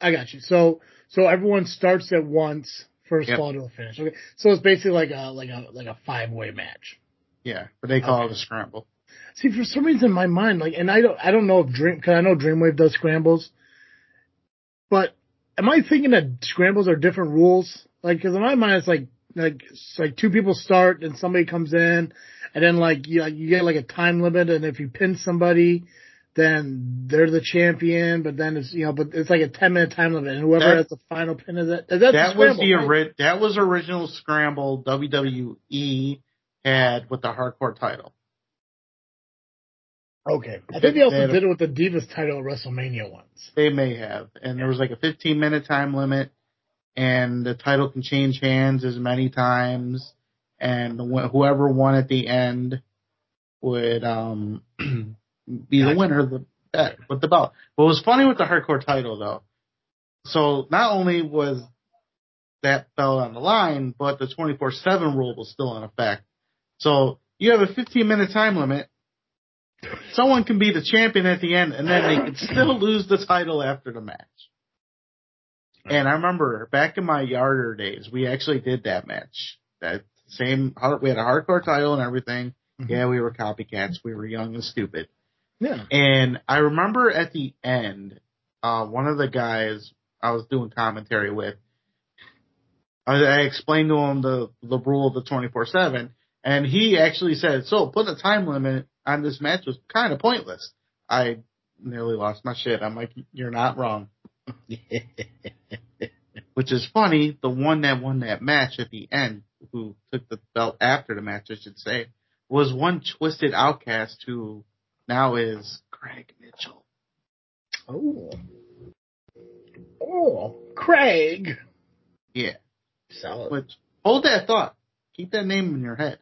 I got you. So, so everyone starts at once, first Yep. fall to a finish. Okay, so it's basically like a like a like a five way match. yeah, but they call Okay. it a scramble. See, for some reason in my mind, like, and I don't, I don't know if Dream, cause I know Dreamwave does scrambles, but am I thinking that scrambles are different rules? Like, cause in my mind, it's like, like, it's like two people start and somebody comes in and then like, you, you get like a time limit and if you pin somebody, then they're the champion, but then it's, you know, but it's like a 10 minute time limit and whoever That- has the final pin is that, is that, that the was the right? ori- that was original scramble WWE had with the hardcore title. Okay. I think they also they had a- did it with the Divas title at WrestleMania once. They may have, and there was like a 15 minute time limit, and the title can change hands as many times, and wh- whoever won at the end would um *clears throat* be the winner of the bet with the belt. What was funny with the hardcore title though, so not only was that belt on the line, but the 24/7 rule was still in effect. So you have a 15 minute time limit. Someone can be the champion at the end, and then they can still lose the title after the match. And I remember back in my yarder days, we actually did that match. That same, we had a hardcore title and everything. Mhm. Yeah, we were copycats. We were young and stupid. Yeah. And I remember at the end, uh, one of the guys I was doing commentary with, I, I explained to him the, the rule of the 24-7, and he actually said, so putting a time limit on this match was kind of pointless. I nearly lost my shit. I'm like, you're not wrong. *laughs* Which is funny, the one that won that match at the end, who took the belt after the match, I should say, was one twisted outcast who now is Craig Mitchell. Oh. Oh, Craig. Yeah. Solid. Which hold that thought. Keep that name in your head.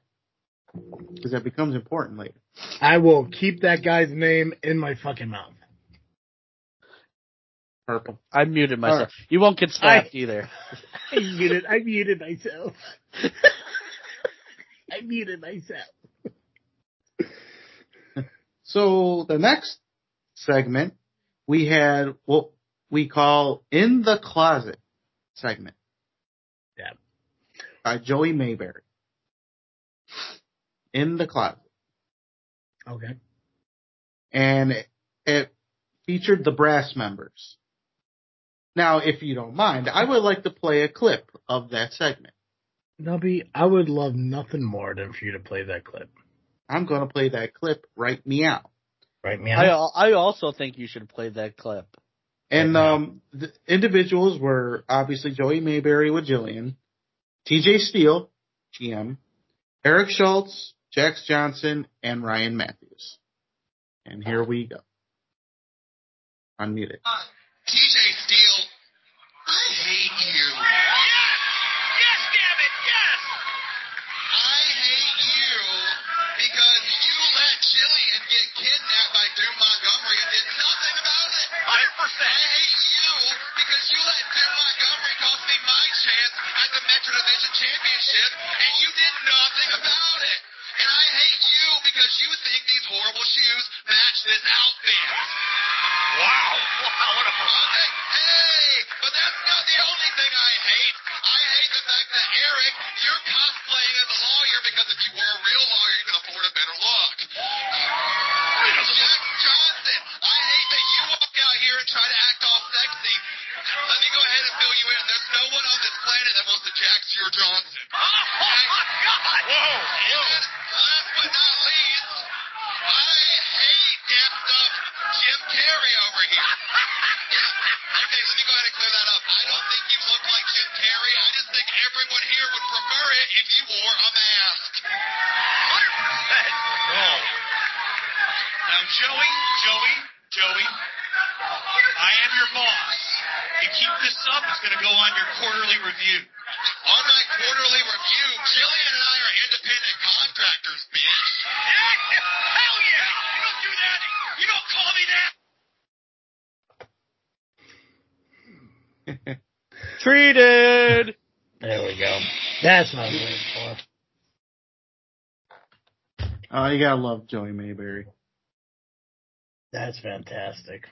Because that becomes important later. I will keep that guy's name in my fucking mouth. Purple. I muted myself. Alright. You won't get stabbed either. *laughs* I muted. I muted myself. *laughs* I muted myself. *laughs* So the next segment we had what we call in the closet segment. Yeah. By Joey Mayberry. In the closet. Okay. and it, it featured the brass members. Now, if you don't mind, I would like to play a clip of that segment. Nubby, I would love nothing more than for you to play that clip. I'm going to play that clip right meow. Right, I man? al- I also think you should play that clip. And Right um, the individuals were obviously Joey Mayberry with Jillian, TJ Steele, GM, Eric Schultz, Jax Johnson, and Ryan Matthews. And here we go. Unmute it. Uh, TJ Steele, I hate you. Yes! Yes, damn it, yes! I hate you because you let Jillian get kidnapped by Doom Montgomery and did nothing about it. 100%. I hate you because you let Doom Montgomery cost me my chance at the Metro Division Championship and you did nothing about it. And I hate you because you think these horrible shoes match this outfit. Wow. Wow, what a okay. Hey, but that's not the only thing I hate. I hate the fact that Eric, you're cosplaying as a lawyer because if you were a real lawyer, you could afford a better look. Jack Johnson, I hate that you walk out here and try to act all sexy. Let me go ahead and fill you in. There's no one on this planet that wants to jack your Johnson. Oh, my God. Whoa. That's what I was waiting for. Oh, you gotta love Joey Mayberry. That's fantastic.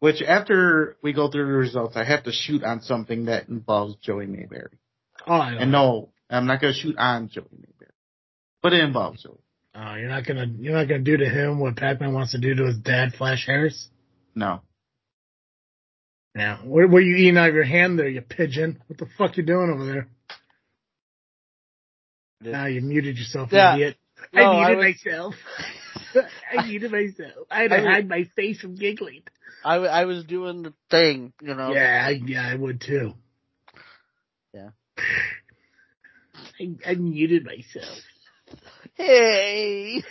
Which after we go through the results, I have to shoot on something that involves Joey Mayberry. Oh, I know. And no, I'm not gonna shoot on Joey Mayberry, but it involves Joey. Oh, you're not gonna you're not gonna do to him what Pac-Man wants to do to his dad, Flash Harris. No, Now, what were you eating out of your hand there, you pigeon? What the fuck you doing over there? Now you muted yourself, Yeah. idiot. No, I I muted was- myself. *laughs* I muted myself. I had to I hide my face from giggling. I, w- I was doing the thing, you know. Yeah, I, yeah, I would too. Yeah. I, I muted myself. Hey.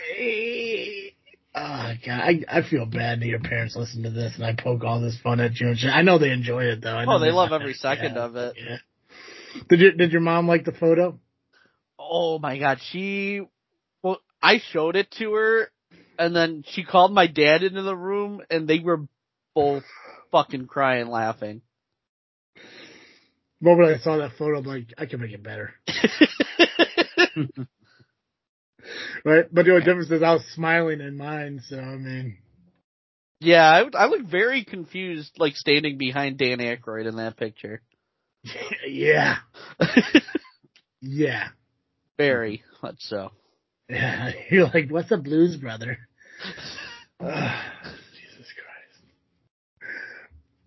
Oh god, I, I feel bad that your parents listen to this and I poke all this fun at you and shit. I know they enjoy it though. I oh, know Oh, they they're love every second yeah, of it. Yeah. Did your did your mom like the photo? Oh my god, she, well, I showed it to her and then she called my dad into the room and they were both fucking crying laughing. The moment I saw that photo, I'm like, I can make it better. *laughs* Right? But the only difference is I was smiling in mine, so I mean, yeah, I, I look very confused, like standing behind Dan Aykroyd in that picture. *laughs* yeah, *laughs* yeah. Very much so. Yeah, you're like, what's a blues brother? *laughs* Ugh, Jesus Christ.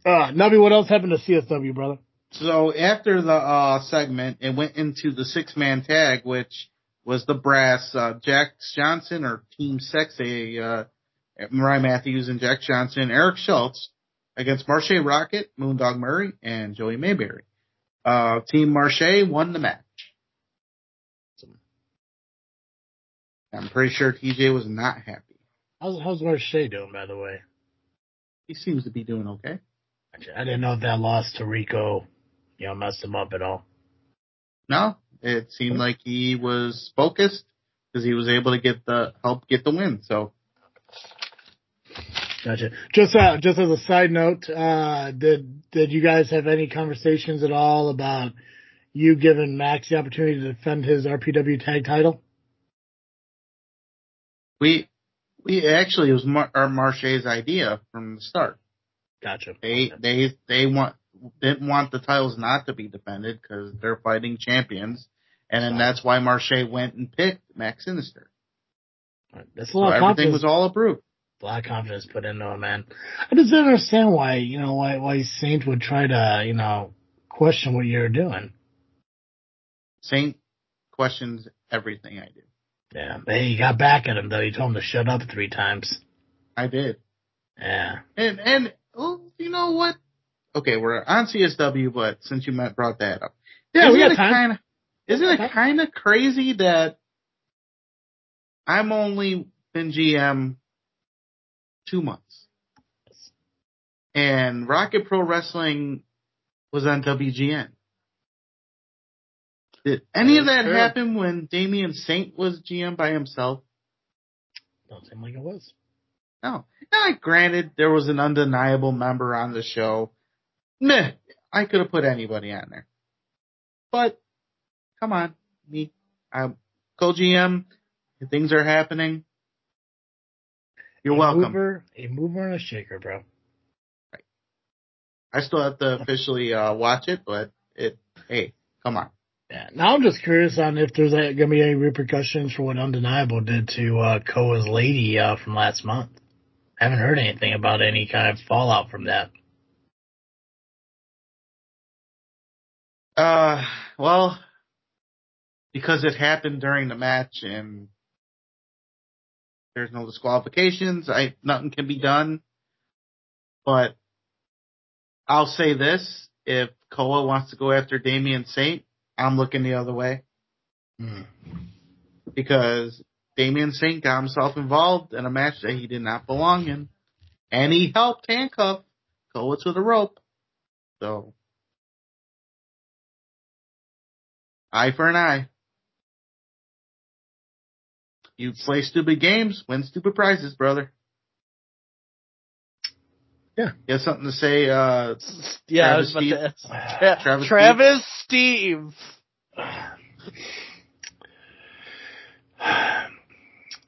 Uh, Nubby, what else happened to CSW, brother? So after the uh, segment, it went into the six man tag, which was the brass uh, Jack Johnson or Team Sexy, uh, Mariah Matthews and Jack Johnson, Eric Schultz against Marche Rocket, Moondog Murray, and Joey Mayberry. Uh, Team Marche won the match. I'm pretty sure TJ was not happy. How's, how's Marche doing, by the way? He seems to be doing okay. I didn't know if that loss to Rico, you know, messed him up at all. No, it seemed like he was focused because he was able to get the help get the win. So Gotcha. Just uh, just as a side note, uh, did did you guys have any conversations at all about you giving Max the opportunity to defend his RPW tag title? We we actually it was Mar- our Marche's idea from the start. Gotcha. They they they want didn't want the titles not to be defended because they're fighting champions, and then that's why Marche went and picked Max Sinister. That's a So lot of everything confidence. was all approved. a lot of confidence put into him, man. I just don't understand why, you know, why why Saint would try to, you know, question what you're doing. Saint questions everything I do. Yeah. Hey, you got back at him though. You told him to shut up three times. I did. Yeah. And and oh, you know what? Okay, we're on CSW, but since you brought that up, Yeah, we isn't it time. kind of isn't it kind of crazy that I'm only been GM two months, and Rocket Pro Wrestling was on WGN. Did any of That that is true. happen when Damian Saint was GM by himself? Don't seem like it was. No. Now, granted, there was an undeniable member on the show. Meh, I could have put anybody on there. But, come on, me, I'm co-GM, things are happening. You're a welcome. Mover, a mover and a shaker, bro. I still have to officially uh, watch it, but it, hey, come on. Yeah. Now I'm just curious on if there's going to be any repercussions for what Undeniable did to uh, Koa's lady uh, from last month. I haven't heard anything about any kind of fallout from that. Uh, well, because it happened during the match and there's no disqualifications, I nothing can be done. But I'll say this: if Koa wants to go after Damian Saint, I'm looking the other way Hmm. because Damian Saint got himself involved in a match that he did not belong in, and he helped handcuff Koa to the rope. So, eye for an eye. You play stupid games, win stupid prizes, brother. Yeah. You have something to say, uh, Yeah, I Travis was about Steve? to ask. Tra- Travis Travis, Steve. *sighs*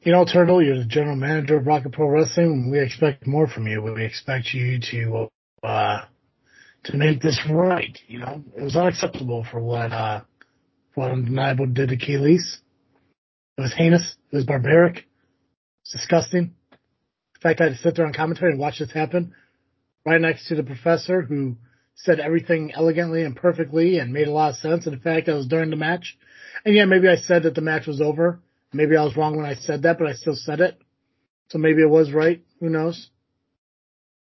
You know, Turtle, you're the general manager of Rocket Pro Wrestling. We expect more from you. We expect you to uh, to make this right. You know, it was unacceptable for what uh, what Undeniable did to Keylese. It was heinous. It was barbaric. It's disgusting. The fact I had to sit there on commentary and watch this happen right next to the professor who said everything elegantly and perfectly and made a lot of sense. And the fact I was during the match. And yeah, maybe I said that the match was over. Maybe I was wrong when I said that, but I still said it. So maybe it was right. Who knows?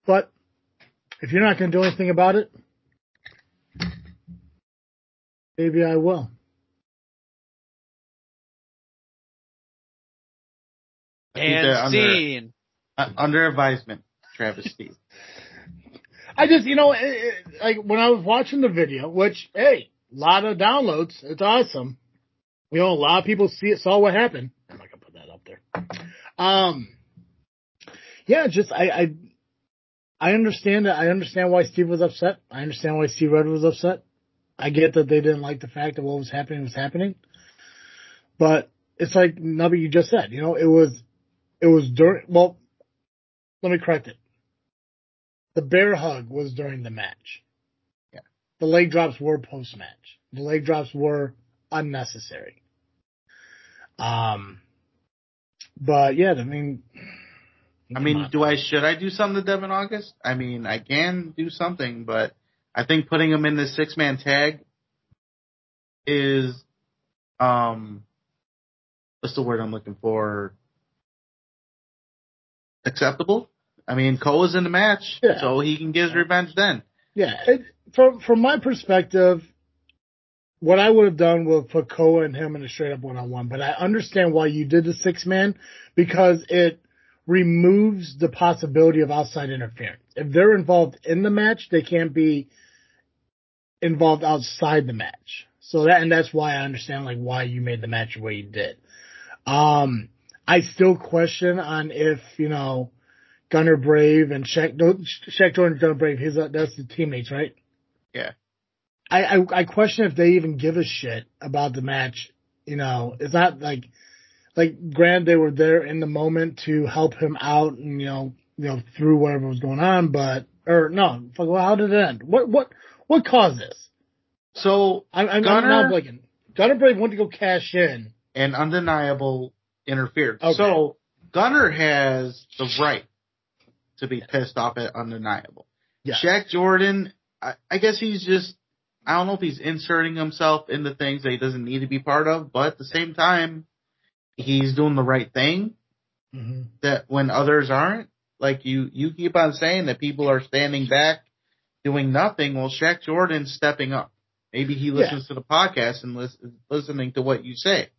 But if you're not going to do anything about it, maybe I will. And under- scene. uh, under advisement, Travis Steve. *laughs* I just, you know, it, it, like when I was watching the video, which, hey, a lot of downloads. It's awesome. You know, a lot of people see it, saw what happened. I'm not gonna put that up there. Um, yeah, just I, I, I understand that. I understand why Steve was upset. I understand why Steve Red was upset. I get that they didn't like the fact that what was happening was happening, but it's like Nubby, you just said. You know, it was, it was during. Well, let me correct it. The bear hug was during the match. Yeah. The leg drops were post match. The leg drops were unnecessary. Um, but yeah, I mean, I mean, do I should I do something to Devin August? I mean, I can do something, but I think putting him in the six man tag is um what's the word I'm looking for? Acceptable. I mean, Koa is in the match, Yeah. so he can get his revenge then. Yeah, it, from from my perspective, what I would have done was put Koa and him in a straight up one on one. But I understand why you did the six man because it removes the possibility of outside interference. If they're involved in the match, they can't be involved outside the match. So that and that's why I understand like why you made the match the way you did. Um, I still question on if you know Gunner Brave and Shaq, Shaq Jordan, Gunner Brave, his uh, that's the teammates, right? Yeah. I, I I question if they even give a shit about the match. You know, it's not like like granted they were there in the moment to help him out and you know you know through whatever was going on, but or no, fuck, well, how did it end? What what what caused this? So I'm I'm, I'm Gunner- now blinking. Gunner Brave went to go cash in. and undeniable interfered. Okay. So Gunner has the right to be pissed off at undeniable. Yeah. Shaq Jordan, I, I guess he's just I don't know if he's inserting himself into things that he doesn't need to be part of, but at the same time, he's doing the right thing Mm-hmm. that when others aren't. Like you, you keep on saying that people are standing back doing nothing. Well, Shaq Jordan's stepping up. Maybe he listens to the podcast and lis- listening to what you say.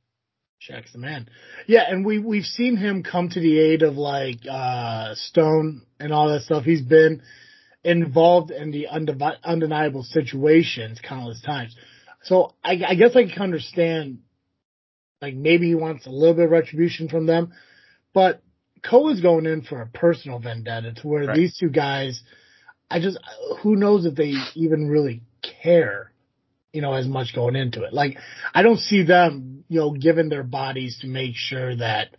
Shaq's the man. Yeah, and we we've seen him come to the aid of like uh Stone and all that stuff. He's been involved in the undevi- undeniable situations countless times. So I, I guess I can understand like maybe he wants a little bit of retribution from them, but Koa's going in for a personal vendetta to where Right. these two guys I just who knows if they even really care, you know, as much going into it. Like I don't see them, you know, giving their bodies to make sure that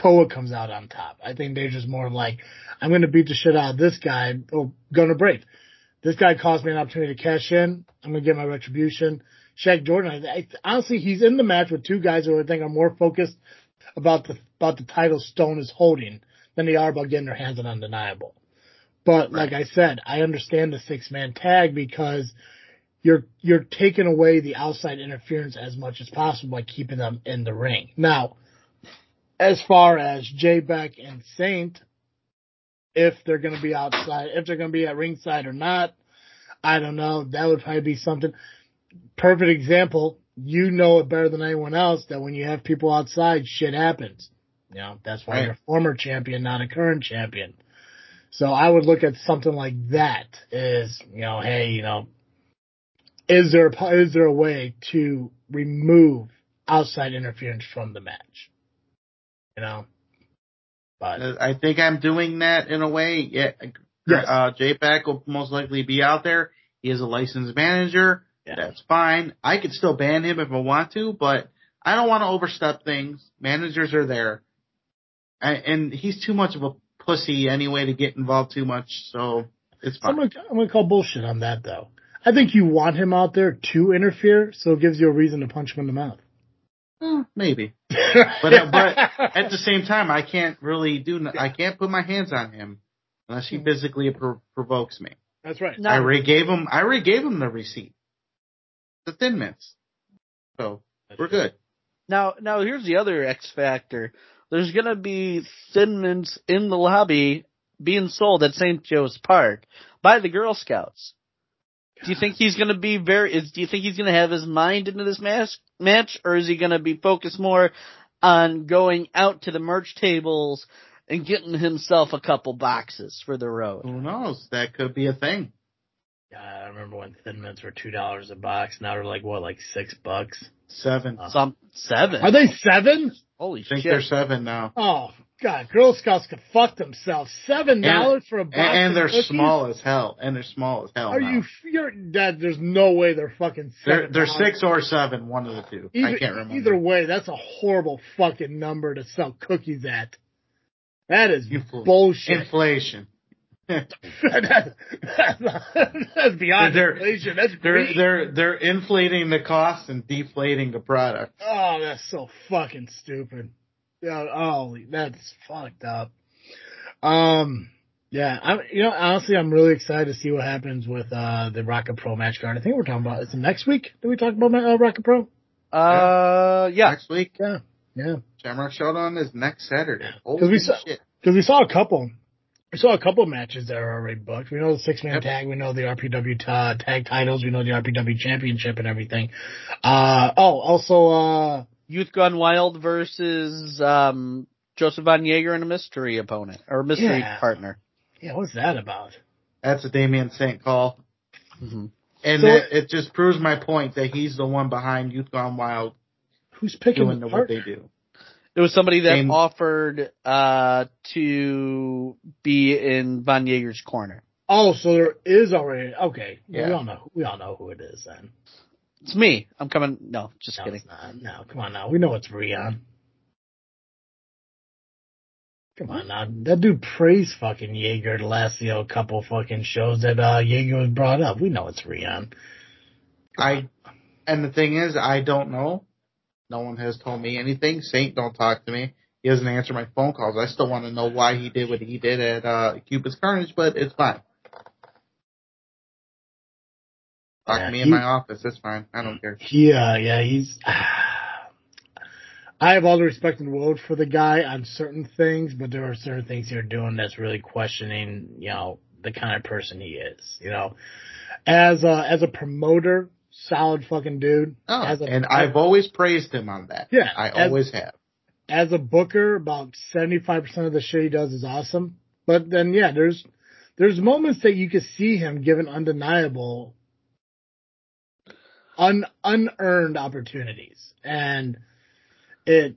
Koa comes out on top. I think they're just more like, I'm going to beat the shit out of this guy. Oh, Gunner Brave. This guy cost me an opportunity to cash in. I'm going to get my retribution. Shaq Jordan, I, I, honestly, he's in the match with two guys who I think are more focused about the about the title Stone is holding than they are about getting their hands on undeniable. But like I said, I understand the six man tag because you're you're taking away the outside interference as much as possible by keeping them in the ring. Now, as far as J Beck and Saint, if they're going to be outside, if they're going to be at ringside or not, I don't know. That would probably be something. Perfect example. You know it better than anyone else that when you have people outside, shit happens. You know, that's why Right. you're a former champion, not a current champion. So I would look at something like that as, you know, hey, you know, is there, a is there a way to remove outside interference from the match? You know? But, I think I'm doing that in a way. Yeah, Yes. uh, J-Pack will most likely be out there. He is a licensed manager. Yeah. That's fine. I could still ban him if I want to, but I don't want to overstep things. Managers are there. And, and he's too much of a pussy anyway to get involved too much, so it's I'm fine. gonna, I'm gonna call bullshit on that though. I think you want him out there to interfere, so it gives you a reason to punch him in the mouth. Eh, maybe. *laughs* But, uh, but at the same time, I can't really do, I can't put my hands on him unless he physically pro- provokes me. that's right. No. I already gave him, I already gave him the receipt. The thin mints. So, we're good. Now, now here's the other X factor. There's gonna be Thin Mints in the lobby being sold at St. Joe's Park by the Girl Scouts. Do you think he's gonna be very? Is, do you think he's gonna have his mind into this match, match, or is he gonna be focused more on going out to the merch tables and getting himself a couple boxes for the road? Who knows? That could be a thing. God, I remember when Thin Mints were two dollars a box. Now they're like what, like six bucks? Seven. Uh, Some seven. Are they seven? Holy I think shit! they're seven now. Oh God, Girl Scouts could fuck themselves. Seven dollars for a box, And, and they're cookies? small as hell. And they're small as hell. Are now. you? You're Dad. There's no way they're fucking. They're, $7. they're six or seven, one of the two. Either, I can't remember. Either way, that's a horrible fucking number to sell cookies at. That is Infl- bullshit. Inflation. *laughs* that's, that's beyond They're- inflation. That's They're greed. they're they're inflating the cost and deflating the product. Oh, that's so fucking stupid. Yeah, oh, that's fucked up. Um, yeah, I'm, you know, honestly, I'm really excited to see what happens with uh the Rocket Pro match card. I think we're talking about is it next week? Did we talk about uh, Rocket Pro? Uh, yeah. Next week, Yeah, yeah. Shamrock Showdown is next Saturday. Yeah. 'Cause Holy we saw- shit! Because we saw a couple. We saw a couple matches that are already booked. We know the six man Yep. tag. We know the RPW ta- tag titles. We know the RPW championship and everything. Uh oh, also uh Youth Gone Wild versus um, Joseph Von Jaeger and a mystery opponent or mystery Yeah. partner. yeah, what's that about? That's a Damien Saint call, hmm and So- it, it just proves my point that he's the one behind Youth Gone Wild Who's picking doing the what they partner? do. It was somebody that Same- offered uh, to be in Von Jaeger's corner. Oh, so there is already okay. Well, we all know. We all know who it is then. It's me. I'm coming. No, just No, kidding. it's not. No, come on now. We know it's Rion. Come on now. That dude praised fucking Jaeger the last, you know, couple fucking shows that uh Jaeger was brought up. We know it's Rion. I and the thing is, I don't know. No one has told me anything. Saint don't talk to me. He doesn't answer my phone calls. I still want to know why he did what he did at uh, Cupid's Carnage, but it's fine. Yeah, me in he- my office. It's fine. I don't care. He, uh, yeah, he's. *sighs* I have all the respect in the world for the guy on certain things, but there are certain things you're doing that's really questioning, you know, the kind of person he is. You know, as a as a promoter, solid fucking dude. Oh, a, and I've always praised him on that. Yeah, I as- always have. as a booker, about seventy five percent of the shit he does is awesome. But then, yeah, there's there's moments that you can see him given undeniable, un unearned opportunities, and it.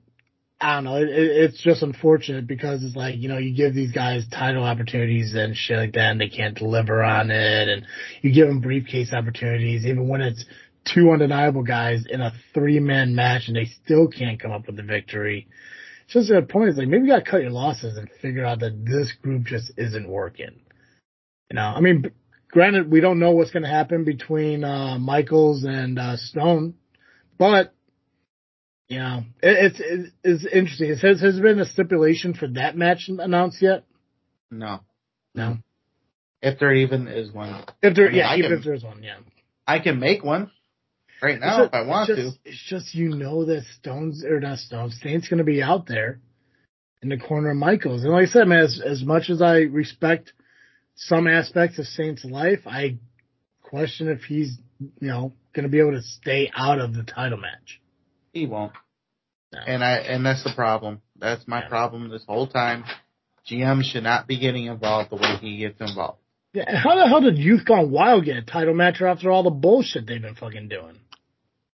I don't know. It, it, it's just unfortunate because it's like you know you give these guys title opportunities and shit like that, and they can't deliver on it, and you give them briefcase opportunities even when it's two undeniable guys in a three man match and they still can't come up with the victory. It's just point, it's like maybe you gotta cut your losses and figure out that this group just isn't working. You know, I mean, granted, we don't know what's gonna happen between, uh, Michaels and, uh, Stone, but, you know, it, it's, it's, it's interesting. It says, has there been a stipulation for that match announced yet? No. No. If there even is one. If there, I mean, yeah, I even can- if there's one, yeah. I can make one right now if I want it's just, It's just you know that Stones or not Stones, Saint's going to be out there in the corner of Michaels. And like I said, man, as, as much as I respect some aspects of Saint's life, I question if he's you know going to be able to stay out of the title match. He won't. No. And I and that's the problem. That's my Yeah. problem this whole time. GM should not be getting involved the way he gets involved. Yeah, how the hell did Youth Gone Wild get a title match after all the bullshit they've been fucking doing?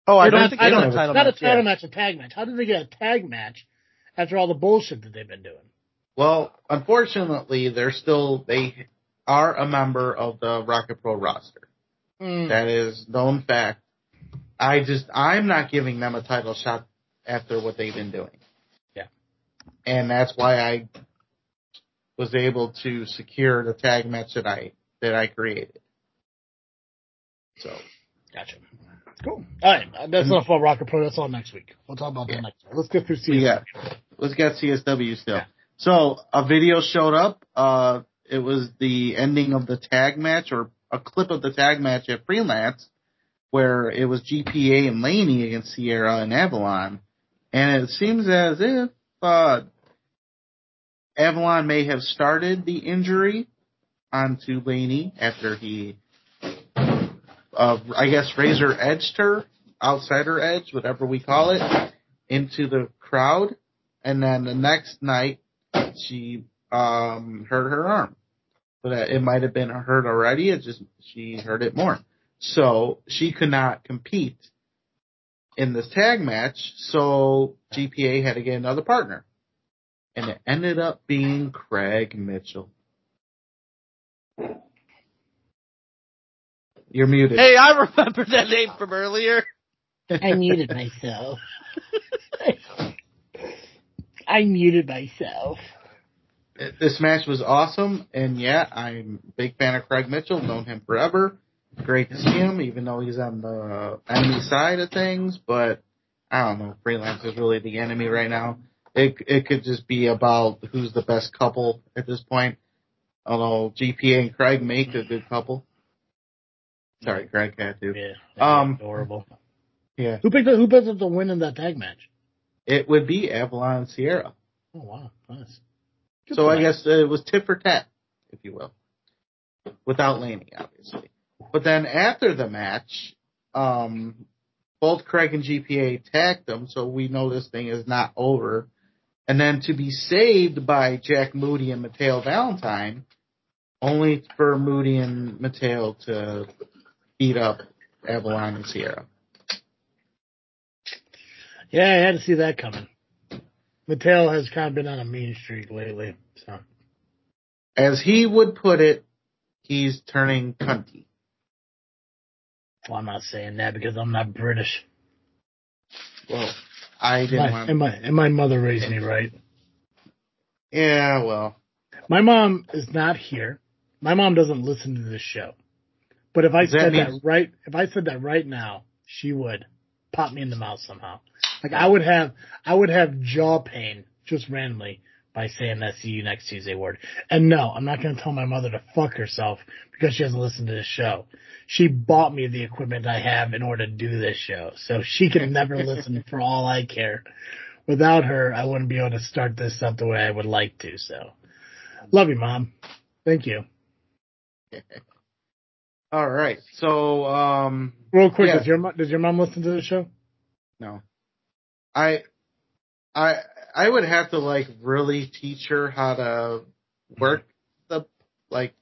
Oh, I don't think I don't got a know, title not match. a title yeah. match, a tag match. How did they get a tag match after all the bullshit that they've been doing? Well, unfortunately, they're still they are a member of the Rocket Pro roster. Mm. That is known fact. I just I'm not giving them a title shot after what they've been doing. Yeah. And that's why I was able to secure the tag match that I that I created. So Gotcha. Cool. All right, that's enough about Rocket Pro. That's all next week. We'll talk about Yeah. that next week. Let's get through CSW. Yeah. Let's get CSW still. So a video showed up. Uh, it was the ending of the tag match or a clip of the tag match at Freelance where it was GPA and Laney against Sierra and Avalon. And it seems as if, uh, Avalon may have started the injury onto Laney after he, uh, I guess Razor edged her, outsider edge, whatever we call it, into the crowd and then the next night she um hurt her arm. But uh, it might have been hurt already. It just she hurt it more, so she could not compete in this tag match. So GPA had to get another partner, and it ended up being Craig Mitchell. You're muted. Hey, I remember that name from earlier. I muted myself. *laughs* I muted myself. This match was awesome, and yeah, I'm a big fan of Craig Mitchell. Known him forever. Great to see him, even though he's on the enemy side of things. But I don't know, freelance is really the enemy right now. It it could just be about who's the best couple at this point. Although GPA and Craig make a good couple. Sorry, Craig had to. Yeah. Um, adorable. Yeah, Who picked up, who picked up the win in that tag match? it would be Avalon and Sierra. Oh wow, nice. Good So for I guess it was tit for tat, if you will, without Laney, obviously. But then after the match, um, both Craig and GPA tagged them, so we know this thing is not over. And then to be saved by Jack Moody and Mateo Valentine, only for Moody and Mateo to beat up Avalon and Sierra. Yeah, I had to see that coming. Mateo has kind of been on a mean streak lately, so As he would put it, he's turning cunty. well, I'm not saying that because I'm not British. Well, I didn't My, want. and my and my mother raised me right. Yeah, well, My mom is not here. My mom doesn't listen to this show. But if I Does that said mean- that right, if I said that right now, she would pop me in the mouth somehow. Like I would have, I would have jaw pain just randomly by saying that see you next Tuesday word. And no, I'm not going to tell my mother to fuck herself because she hasn't listened to this show. She bought me the equipment I have in order to do this show. So she can never *laughs* listen for all I care. Without her, I wouldn't be able to start this up the way I would like to. So love you, mom. Thank you. *laughs* all right. So, um, Real quick, Yeah. does your does your mom listen to the show? no, I, I, I would have to like really teach her how to work the like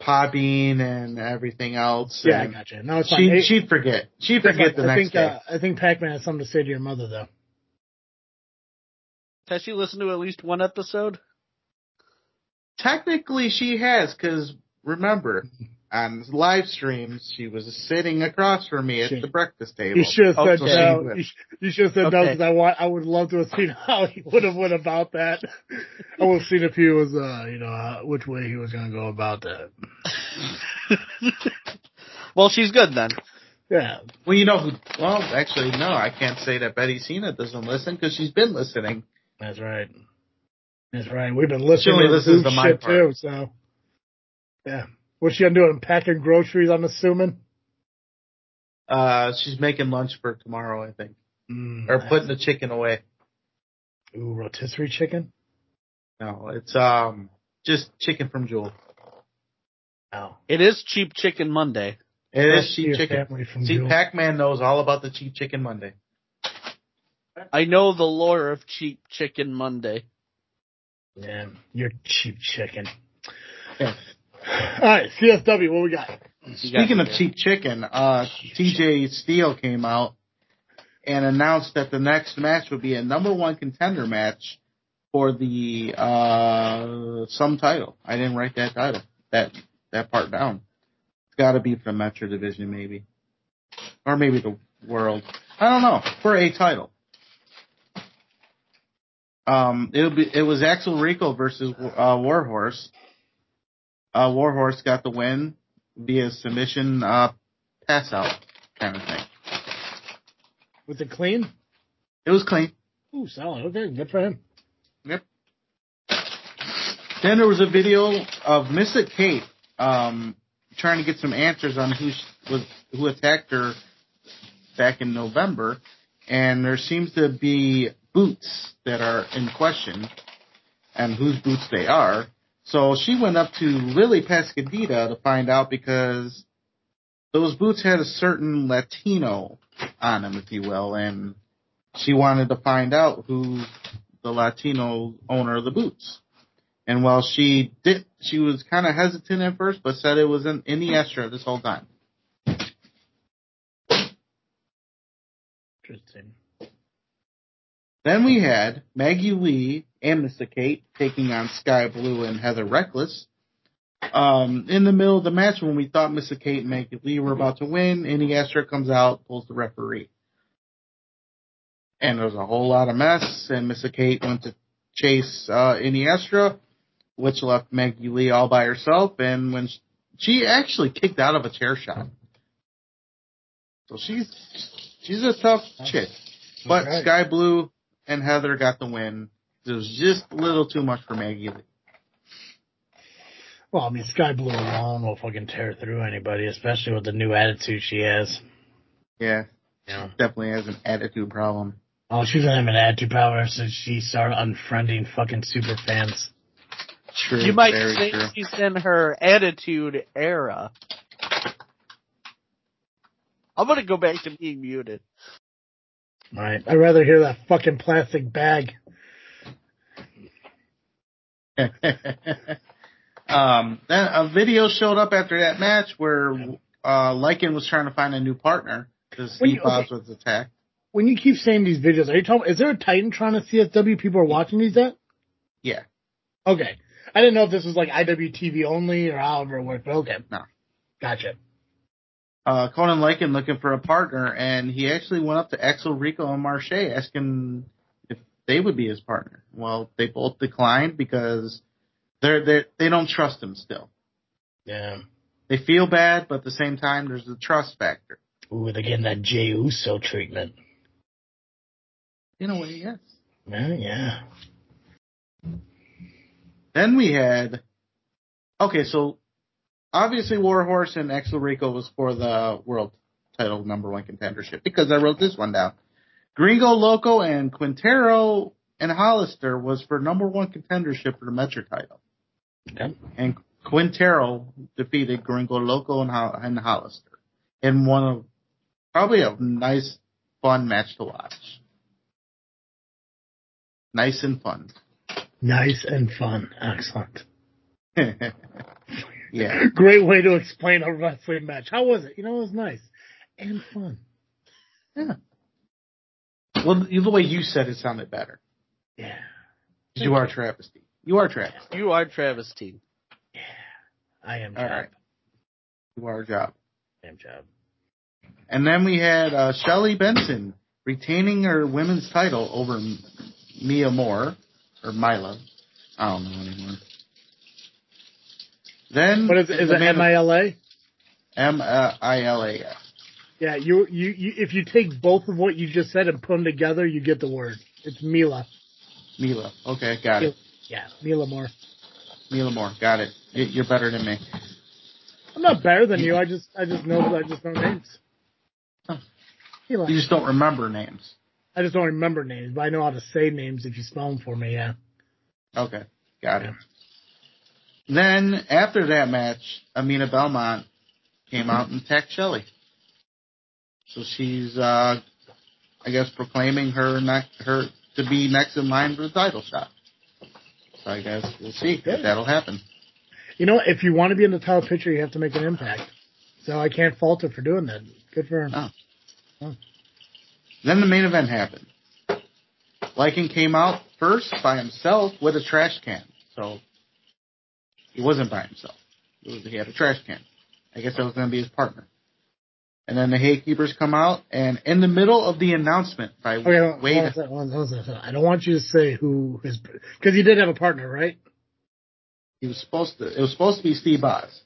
Podbean and everything else. Yeah, I and got you. No, it's fine. She Hey, she'd forget. She'd forget fine. the I next think day. uh, I think Pac-Man has something to say to your mother though. Has she listened to at least one episode? Technically, she has because remember. On live streams, she was sitting across from me at She- the breakfast table. You should have Oh, said so no. You, you should have said no because I want. I would love to have seen *laughs* how he would have went about that. I would have seen if he was, uh, you know, uh, which way he was going to go about that. *laughs* well, she's good then. Yeah, Well, you know who? Well, actually, no, I can't say that Betty Cena doesn't listen because she's been listening. that's right. That's right. We've been listening She only to listens to my shit part. too. So, yeah. What's she gonna? Packing groceries? I'm assuming. Uh, she's making lunch for tomorrow, I think, Mm, or putting the chicken away. ooh rotisserie chicken. No, it's um just chicken from Jewel. Oh, It is Cheap Chicken Monday. It Rest is cheap chicken. from See, Jewel. Pac-Man knows all about the cheap chicken Monday. I know the lore of Cheap Chicken Monday. Yeah, you're cheap chicken. Yeah. All right, CSW, what we got? Speaking of cheap chicken, uh, TJ Steele came out and announced that the next match would be a number one contender match for the uh some title. I didn't write that title, that that part down. It's got to be for the Metro Division, maybe, or maybe the World. I don't know for a title. Um, it would be it was Axel Rico versus uh, Warhorse. Uh, Warhorse got the win via submission uh, pass out kind of thing. Was it clean? It was clean. Ooh, solid. Okay, good for him. Yep. Then there was a video of Missa Kate um, trying to get some answers on who was who attacked her back in November, and there seems to be boots that are in question, and whose boots they are. So she went up to Lily Pascadita to find out because those boots had a certain Latino on them, if you will, and she wanted to find out who the Latino owner of the boots. And while she did, she was kind of hesitant at first, but said it was in the Iniestra this whole time. Interesting. Then we had Maggie Lee and Missa Kate taking on Sky Blue and Heather Reckless. Um, in the middle of the match, when we thought Missa Kate and Maggie Lee were about to win, Iniestra comes out, pulls the referee. And there's a whole lot of mess, and Missa Kate went to chase uh, Iniestra, which left Maggie Lee all by herself, and when she, she actually kicked out of a chair shot. So she's she's a tough chick. But Right. Sky Blue and Heather got the win. It was just a little too much for Maggie Lee. Well, I mean, Sky Blue alone will fucking tear through anybody, especially with the new attitude she has. Yeah, Yeah. definitely has an attitude problem. Oh, she's gonna have an attitude power since she started unfriending fucking super fans. True. You might very say true. she's in her attitude era. I'm gonna go back to being muted. Right. I'd rather hear that fucking plastic bag. *laughs* um, then a video showed up after that match where uh, Lycan was trying to find a new partner because Steve okay. Was attacked. When you keep saying these videos, are you talking? Is there a Titantron of CSW people are watching these at? Yeah. Okay. I didn't know if this was like IWTV only or however it worked, but okay. No. Gotcha. Uh, Conan Lycan looking for a partner, and he actually went up to Axel Rico and Marche asking they would be his partner. Well, they both declined because they're they they don't trust him still. Yeah. They feel bad, but at the same time, there's the trust factor. Ooh, they're getting that Jey Uso treatment. In a way, yes. Yeah, yeah. Then we had, okay, so obviously Warhorse and Axel Rico was for the world title number one contendership because I wrote this one down. Gringo Loco and Quintero and Hollister was for number one contendership for the Metro title. Okay. And Quintero defeated Gringo Loco and, Hol- and Hollister in one of probably a nice, fun match to watch. Nice and fun. Nice and fun. Excellent. *laughs* yeah. *laughs* Great way to explain a wrestling match. How was it? You know, it was nice and fun. Yeah. Well, the way you said it sounded better. Yeah. You are travesty. You are travesty. You are Travesty. Yeah. I am All job. right. You are job. I am job. And then we had uh, Shelly Benson retaining her women's title over Mia Moore or Mila. I don't know anymore. Then What is it? Is the it M I L A. M I L A. M-I-L-A? M uh, I L A S. Yeah, you, you, you, if you take both of what you just said and put them together, you get the word. It's Mila. Mila. Okay, got it. Yeah, Mila Moore. Mila Moore. Got it. You- You're better than me. I'm not better than you. I just, I just know, I just know names. Mila. You just don't remember names. I just don't remember names, but I know how to say names if you spell them for me. Yeah. Okay, got it. Then after that match, Amina Belmont came out and attacked Shelly. So she's, uh, I guess, proclaiming her next, her to be next in line for the title shot. So I guess we'll see if that'll happen. You know, if you want to be in the title picture, you have to make an impact. So I can't fault her for doing that. Good for her. Oh. Then the main event happened. Lycan came out first by himself with a trash can. So he wasn't by himself. It was, he had a trash can. I guess that was going to be his partner. And then the Haykeepers come out, and in the middle of the announcement by Okay, Wade, hold on, a second, hold on, hold on a second. I don't want you to say who is because he did have a partner, right? he was supposed to. It was supposed to be Steve Boz,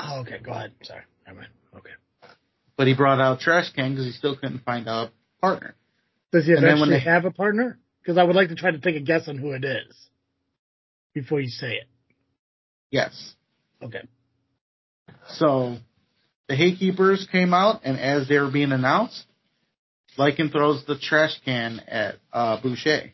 Oh, okay. Go ahead. Sorry. Never mind. Okay. but he brought out trash can because he still couldn't find a partner. Does he And eventually they- have a partner? Because I would like to try to take a guess on who it is before you say it. Yes. Okay. So the Haykeepers came out, and as they were being announced, Lycan throws the trash can at uh, Boucher.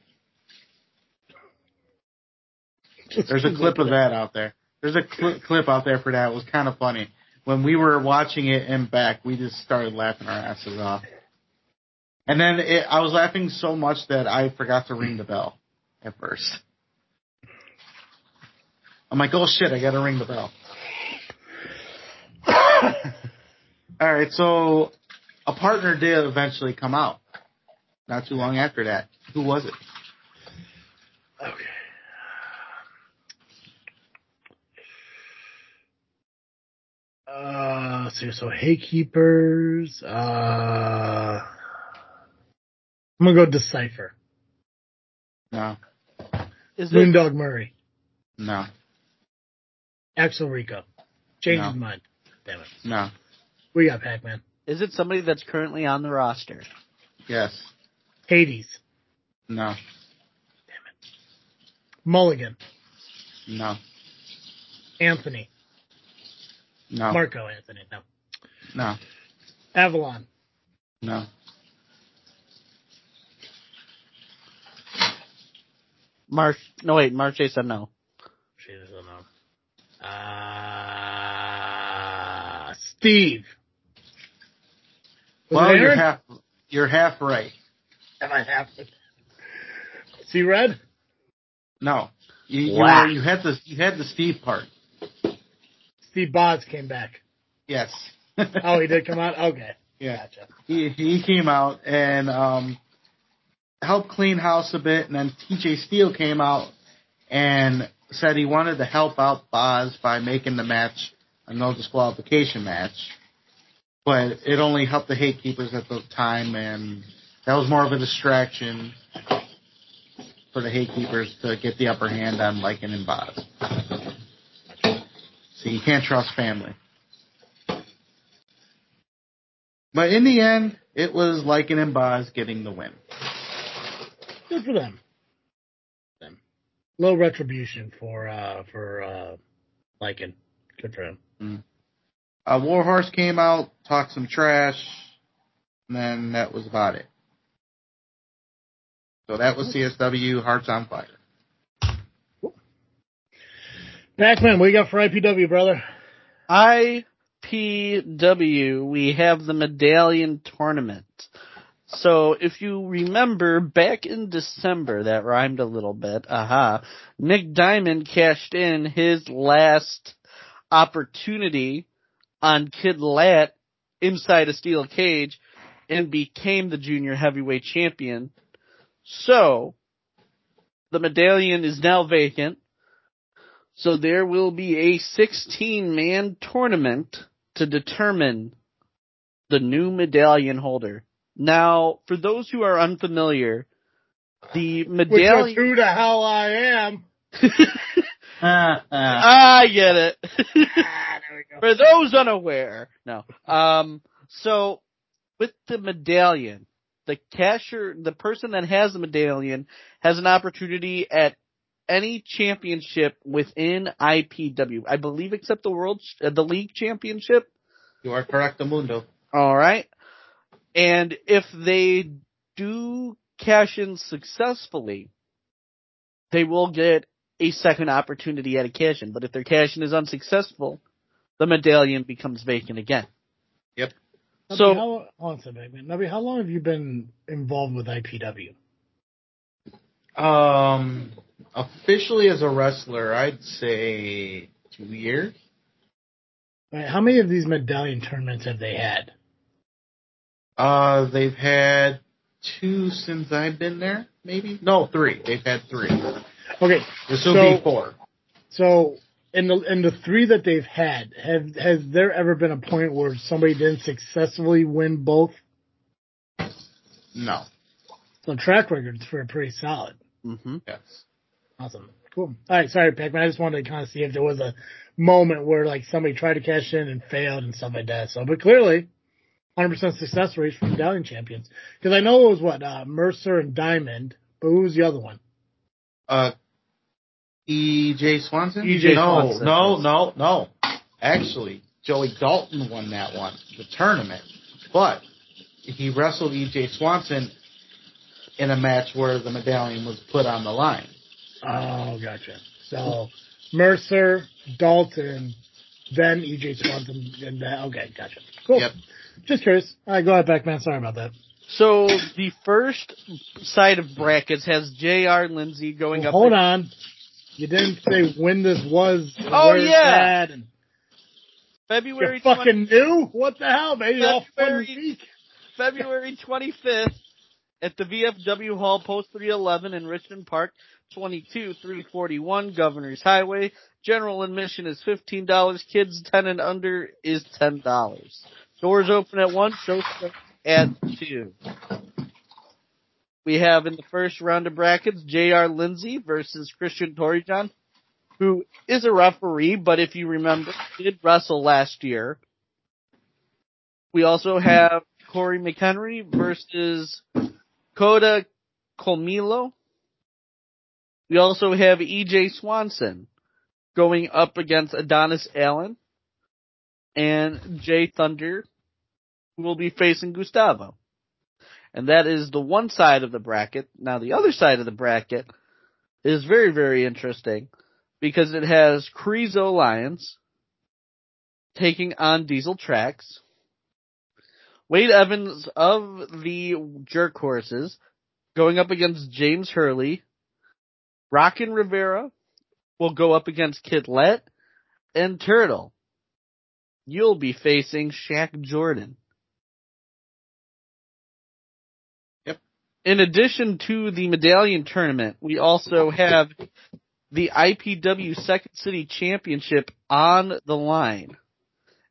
There's a *laughs* clip of that out there. There's a cl- clip out there for that. It was kind of funny. When we were watching it in back, we just started laughing our asses off. And then it, I was laughing so much that I forgot to ring the bell at first. I'm like, oh shit, I gotta ring the bell. *laughs* All right, so a partner did eventually come out. Not too long after that. Who was it? Okay. Uh, let's see. So Haykeepers. Uh, I'm gonna go Decipher. No, Is it Murray. no, Axel Rico. Change No. his mind. Damn it. no. We got Pac-Man. is it somebody that's currently on the roster? Yes, Hades. no, Damn it. Mulligan. no, Anthony. no, Marco Anthony. No. no, Avalon. no. Marche. No wait, Marche said no. She doesn't know. Uh, Steve. Was well, you're half you're half right. Am I half? See red? No, you you, Wow. were, you had the you had the Steve part. Steve Boz came back. Yes. *laughs* Oh, he did come out? Okay. yeah. Gotcha. He he came out and um helped clean house a bit, and then T.J. Steele came out and said he wanted to help out Boz by making the match a no disqualification match, but it only helped the hate keepers at the time, and that was more of a distraction for the hate keepers to get the upper hand on Lycan and Boz. So you can't trust family. But in the end, it was Lycan and Boz getting the win. Good for them. Them. Low retribution for, uh, for, uh, Lycan. Good for him. Uh, Warhorse came out, talked some trash, and then that was about it. So that was CSW Hearts on Fire. Pac-Man, what you got for IPW, brother? IPW, we have the medallion tournament. So if you remember back in December, that rhymed a little bit, aha, Nick Diamond cashed in his last opportunity on Kid Lat inside a steel cage and became the junior heavyweight champion. So the medallion is now vacant. So there will be a 16 man tournament to determine the new medallion holder. Now, for those who are unfamiliar, the Which is medallion. who the hell I am. *laughs* I get it. Ah, there we go. For those unaware, no. Um, so with the medallion, the cashier, the person that has the medallion has an opportunity at any championship within IPW. I believe except the world, uh, the league championship. you are correct, Mundo. All right. And if they do cash in successfully, they will get a second opportunity at a cash in. But if their cash in is unsuccessful, the medallion becomes vacant again. Nubby, So- how, hold on a second, man. Nubby, how long have you been involved with IPW? Um, officially as a wrestler, I'd say two years. Right, how many of these medallion tournaments have they had? Uh, they've had two since I've been there, maybe? No, three. They've had three. Okay, This will So- be four. so in the in the three that they've had, have has there ever been a point where somebody didn't successfully win both? No. So track records for pretty solid. Mm-hmm. Yes. Awesome. Cool. All right. Sorry, Pac-Man. I just wanted to kind of see if there was a moment where like somebody tried to cash in and failed and stuff like that. So, but clearly, 100% success rate for medallion champions. Because I know it was what uh, Mercer and Diamond, but who was the other one? Uh, E.J. Swanson? E.J. no, Swanson. no, no, no. Actually, Joey Dalton won that one, the tournament. But he wrestled E.J. Swanson in a match where the medallion was put on the line. Oh, gotcha. So Mercer, Dalton, then EJ Swanson, and then okay, gotcha. Cool. Yep. Just curious. All right, go ahead, Pac-Man. Sorry about that. So the first side of brackets has J.R. Lindsay going up. Hold on. You didn't say when this was. Oh, yeah. and February you 20 fucking knew? What the hell, fun February- week. February 25th at the VFW Hall, Post 311 in Richton Park, 22 341 Governor's Highway. General admission is $15. Kids 10 and under is $10. Doors open at 1, show at 2. We have in the first round of brackets J.R. Lindsay versus Christian Torrejon, who is a referee, but if you remember, did wrestle last year. We also have Corey McHenry versus Coda Colmillo. We also have EJ Swanson going up against Adonis Allen and Jay Thunder who will be facing Gustavo. And that is the one side of the bracket. Now the other side of the bracket is very, very interesting because it has Creezo Lions taking on Diesel Tracks. Wade Evans of the Jerk Horses going up against James Hurley. Rockin' Rivera will go up against Kidlet and Turtle. You'll be facing Shaq Jordan. In addition to the medallion tournament, we also have the IPW Second City Championship on the line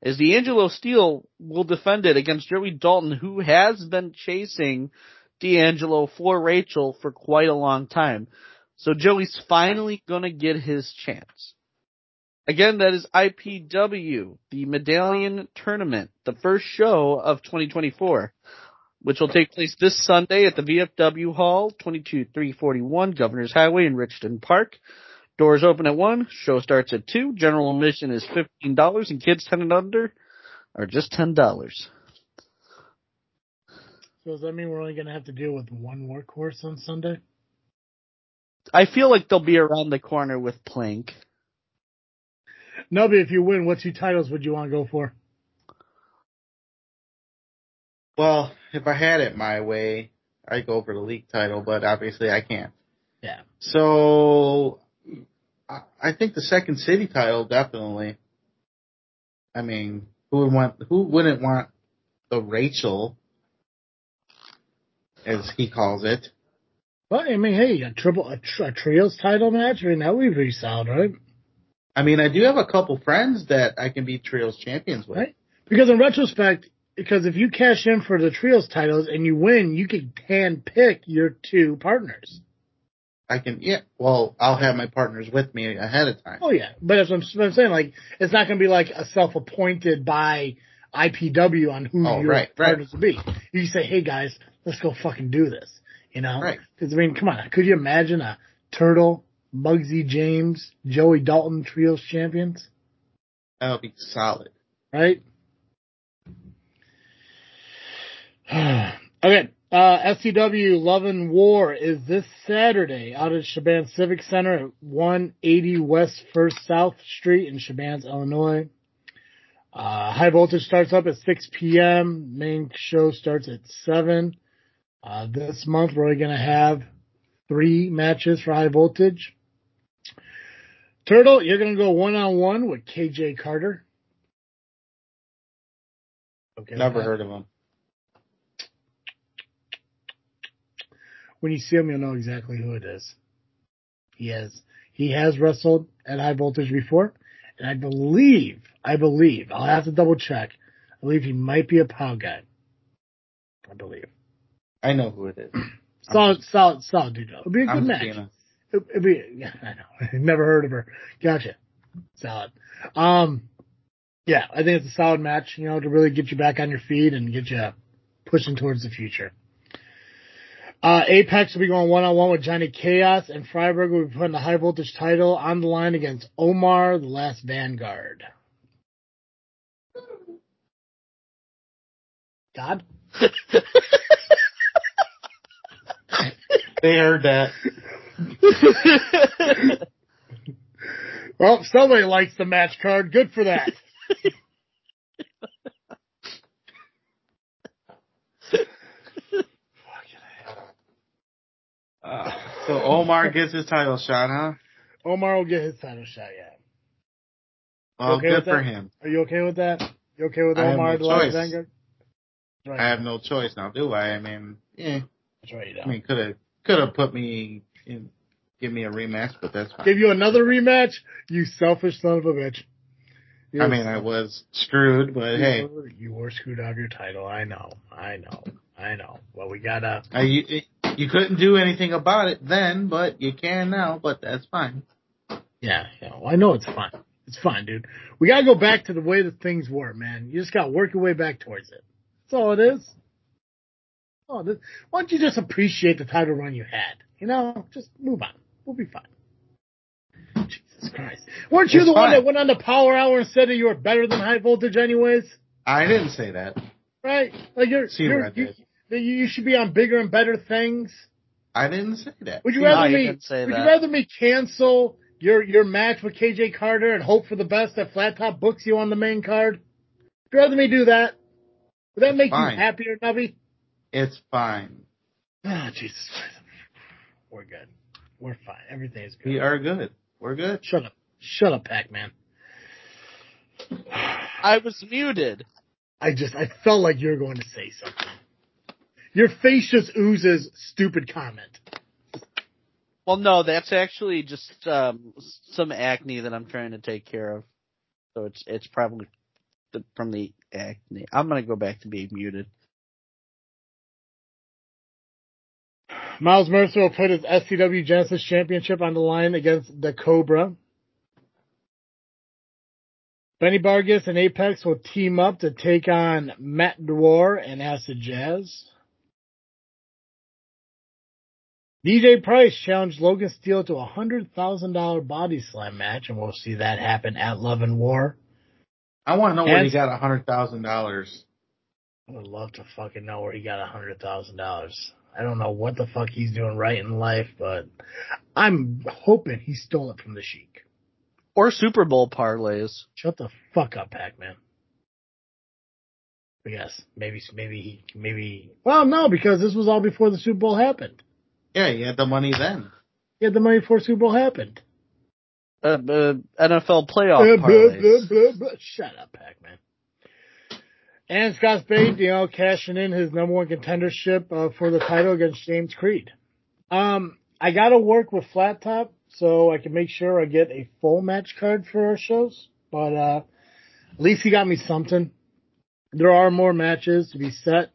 as D'Angelo Steele will defend it against Joey Dalton, who has been chasing D'Angelo for Rachel for quite a long time. So Joey's finally gonna get his chance. Again, that is IPW, the Medallion Tournament, the first show of 2024, which will take place this Sunday at the VFW Hall, 22341 Governor's Highway in Richton Park. Doors open at 1, show starts at 2, general admission is $15, and kids 10 and under are just $10. So does that mean we're only going to have to deal with one workhorse on Sunday? I feel like they'll be around the corner with Plank. Nubby, if you win, what two titles would you want to go for? Well, if I had it my way, I'd go for the league title, but obviously I can't. Yeah. So I I think the second city title definitely. I mean, who would want? Who wouldn't want the Rachel, as he calls it? Well, I mean, hey, a triple, a, tr- a trios title match. I mean, that would be pretty solid, right? I mean, I do have a couple friends that I can be trios champions with. Right. Because in retrospect, because if you cash in for the trios titles and you win, you can hand pick your two partners. I can, yeah. Well, I'll have my partners with me ahead of time. Oh yeah, but that's what I'm, what I'm saying. Like, it's not going to be like a self-appointed by IPW on who Oh, your right, right. partners will be. You say, hey guys, let's go fucking do this. You know? Right. Because I mean, come on, could you imagine a Turtle, Muggsy James, Joey Dalton trios champions? That would be solid. right? *sighs* okay. Uh, SCW Love and War is this Saturday out at Chebanse Civic Center at 180 West First South Street in Chebanse, Illinois. Uh, high voltage starts up at 6 p.m. Main show starts at 7. Uh, this month we're going to have three matches for high voltage. Turtle, you're gonna go one on one with KJ Carter. Okay. Never heard of him. When you see him, you'll know exactly who it is. He has he has wrestled at high voltage before, and I believe I believe I'll have to double check. I believe he might be a POW guy. I believe. I know who it is. Solid, solid, solid dude. It'll be a good I'm match. It, it'd be, *laughs* yeah, I know. *laughs* Never heard of her. Gotcha. Solid. Um, yeah, I think it's a solid match, you know, to really get you back on your feet and get you pushing towards the future. Uh, Apex will be going one on one with Johnny Chaos and Freiberg will be putting the high voltage title on the line against Omar, the last Vanguard. God? They heard that. *laughs* Well, somebody likes the match card. Good for that. *laughs* Uh, so Omar gets his title shot, huh? Omar will get his title shot, yeah. Well, Okay good for that? him. Are you okay with that? You okay with I have Omar no the last choice. Right. I have no choice now, do I? I mean, yeah. That's right, you I mean, could have could have put me in, give me a rematch, but that's fine. Give you another rematch? You selfish son of a bitch. I mean, I was screwed, but you hey, were, you were screwed out of your title. I know. I know. I know. Well, we gotta. I, you, couldn't do anything about it then, but you can now. But that's fine. Yeah, yeah. Well, I know it's fine. It's fine, dude. We gotta go back to the way that things were, man. You just gotta work your way back towards it. That's all it is. Oh, this, why don't you just appreciate the title run you had? You know, just move on. We'll be fine. Jesus Christ. Weren't you It's the one that went on the power hour and said that you were better than high voltage anyways? I didn't say that. Right? Like you're, See you're you, you you should be on bigger and better things. I didn't say that. Would you See, rather you me say would that. you rather me cancel your your match with KJ Carter and hope for the best that Flat Top books you on the main card? Would you rather me do that? Would that It's make fine. you happier, Nubby? It's fine. Ah, Jesus Christ. We're good. We're fine. Everything is good. We are good. We're good. Shut up. Shut up, Pac-Man. I was muted. I just, I felt like you were going to say something. Your face just oozes stupid comment. Well, no, that's actually just um, some acne that I'm trying to take care of. So it's it's probably the, from the acne. I'm gonna go back to being muted. Miles Mercer will put his SCW Genesis Championship on the line against the Cobra. Benny Vargas and Apex will team up to take on Matt Dwar and Acid Jazz. DJ Price challenged Logan Steele to a hundred thousand dollar body slam match, and we'll see that happen at Love and War. I want to know where he got a hundred thousand dollars. I would love to fucking know where he got a hundred thousand dollars. I don't know what the fuck he's doing right in life, but I'm hoping he stole it from the Sheik. Or Super Bowl parlays. Shut the fuck up, Pac-Man. But yes, maybe, maybe he, maybe. Well, no, because this was all before the Super Bowl happened. Yeah, he had the money then. He had the money before Super Bowl happened. Uh, uh, NFL Blah, playoff blah, parlays. blah, blah, blah. Shut up, Pac-Man. And Scott Spade, you know, cashing in his number one contendership uh, for the title against James Creed. Um, I got to work with Flat Top so I can make sure I get a full match card for our shows. But uh, at least he got me something. There are more matches to be set.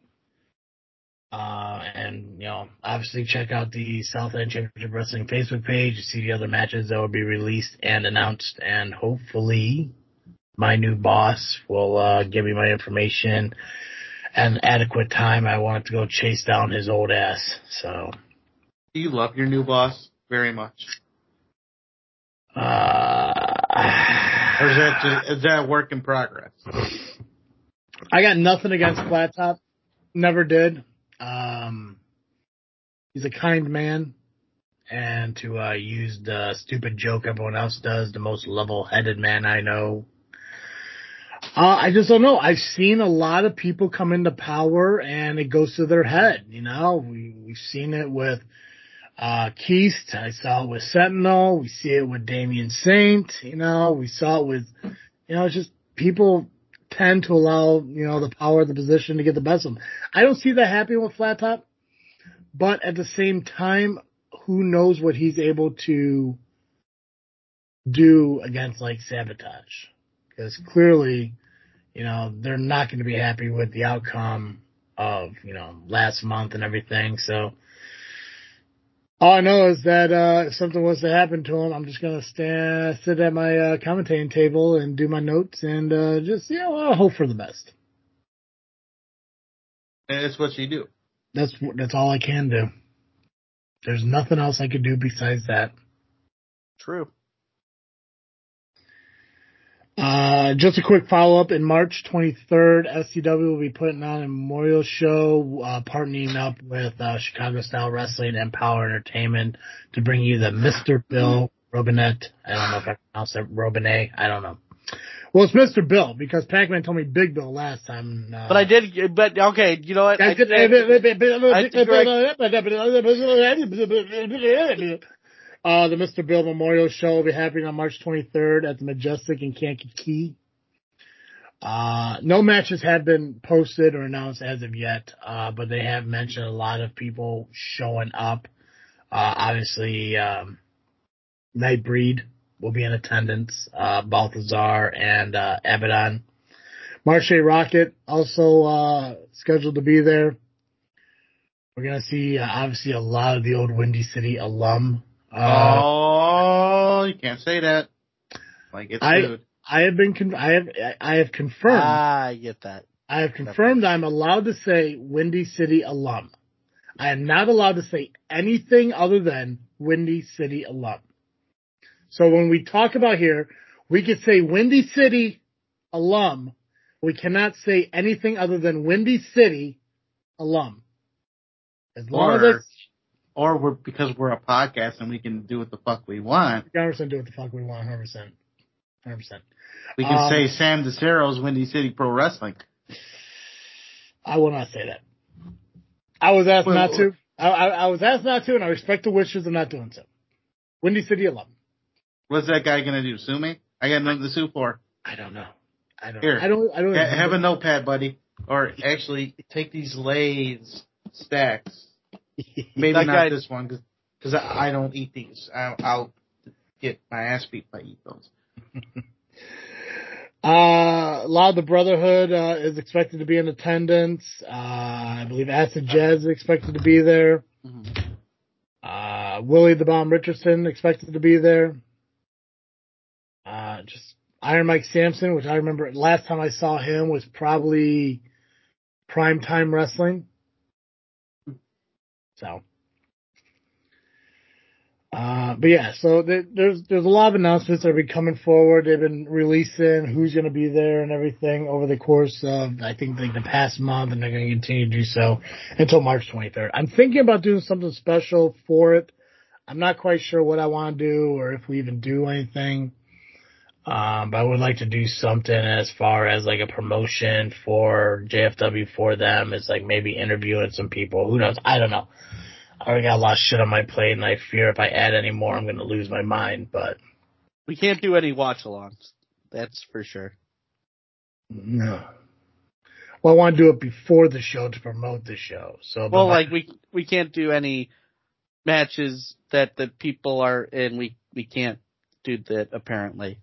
Uh, and, you know, obviously check out the Southland Championship Wrestling Facebook page to see the other matches that will be released and announced. And hopefully my new boss will, uh, give me my information and adequate time. I want to go chase down his old ass. So, Do you love your new boss very much, uh, or is that just is that a work in progress? I got nothing against Flat Top. Never did. Um, he's a kind man. And to uh, use the stupid joke everyone else does, the most level-headed man I know. Uh, I just don't know. I've seen a lot of people come into power and it goes to their head. You know, we, we've seen it with uh, Keist. I saw it with Sentinel. We see it with Damien Saint. You know, we saw it with, you know, it's just people tend to allow, you know, the power of the position to get the best of them. I don't see that happening with Flat Top, but at the same time, who knows what he's able to do against like Sabotage. Because clearly, you know, they're not going to be happy with the outcome of, you know, last month and everything. So all I know is that, uh, if something was to happen to him, I'm just going to stand, sit at my, uh, commentating table and do my notes and, uh, just, you know, hope for the best. And it's what you do. That's, that's all I can do. There's nothing else I could do besides that. True. Uh, just a quick follow up. In March 23rd, SCW will be putting on a memorial show, uh, partnering up with uh, Chicago Style Wrestling and Power Entertainment to bring you the Mr. Bill Robinette. I don't know if I pronounced it Robinet. I don't know. Well, it's Mr. Bill because Pac-Man told me Big Bill last time. Uh, But I did. But okay, you know what? I, I did- uh, the Mr. Bill Memorial Show will be happening on March 23rd at the Majestic in Kankakee. Uh, no matches have been posted or announced as of yet, uh, but they have mentioned a lot of people showing up. Uh, obviously, um, Nightbreed will be in attendance, uh, Balthazar and, uh, Abaddon. Marche Rocket also, uh, scheduled to be there. We're gonna see, uh, obviously a lot of the old Windy City alum. Uh, oh, you can't say that. Like it's I- good. I have been, con- I have, I have confirmed, Ah, I get that. I have confirmed I'm allowed to say Windy City alum. I am not allowed to say anything other than Windy City alum. So when we talk about here, we could say Windy City alum. We cannot say anything other than Windy City alum. As long Or, as or we're because we're a podcast and we can do what the fuck we want. 100% do what the fuck we want, 100%. 100%. We can Um, say Sam DeCero's Windy City Pro Wrestling. I will not say that. I was asked Well, not to. I, I, I was asked not to, and I respect the wishes of not doing so. Windy City alum. What's that guy gonna do? Sue me? I got nothing to sue for. I don't know. I don't. Here. I don't. I don't. Ha- have a notepad, buddy. Or actually, take these Lay's stacks. *laughs* Maybe not guy- this one because I, I don't eat these. I, I'll get my ass beat if I eat those. *laughs* Uh, a lot of the Brotherhood uh, is expected to be in attendance. Uh, I believe Acid Jazz is expected to be there. Mhm. Uh, Willie the Bomb Richardson expected to be there. Uh, just Iron Mike Sampson, which I remember last time I saw him was probably Prime Time Wrestling. So, uh, but yeah, so there, there's there's a lot of announcements that have been coming forward. They've been releasing who's going to be there and everything over the course of I think like the past month, and they're going to continue to do so until March 23rd. I'm thinking about doing something special for it. I'm not quite sure what I want to do or if we even do anything. Um, but I would like to do something as far as like a promotion for JFW for them. It's like maybe interviewing some people. Who knows? I don't know. I already got a lot of shit on my plate and I fear if I add any more, I'm going to lose my mind, but We can't do any watch alongs. That's for sure. no. Well, I want to do it before the show to promote the show. So, Well, like we we can't do any matches that the people are in. We we can't do that apparently.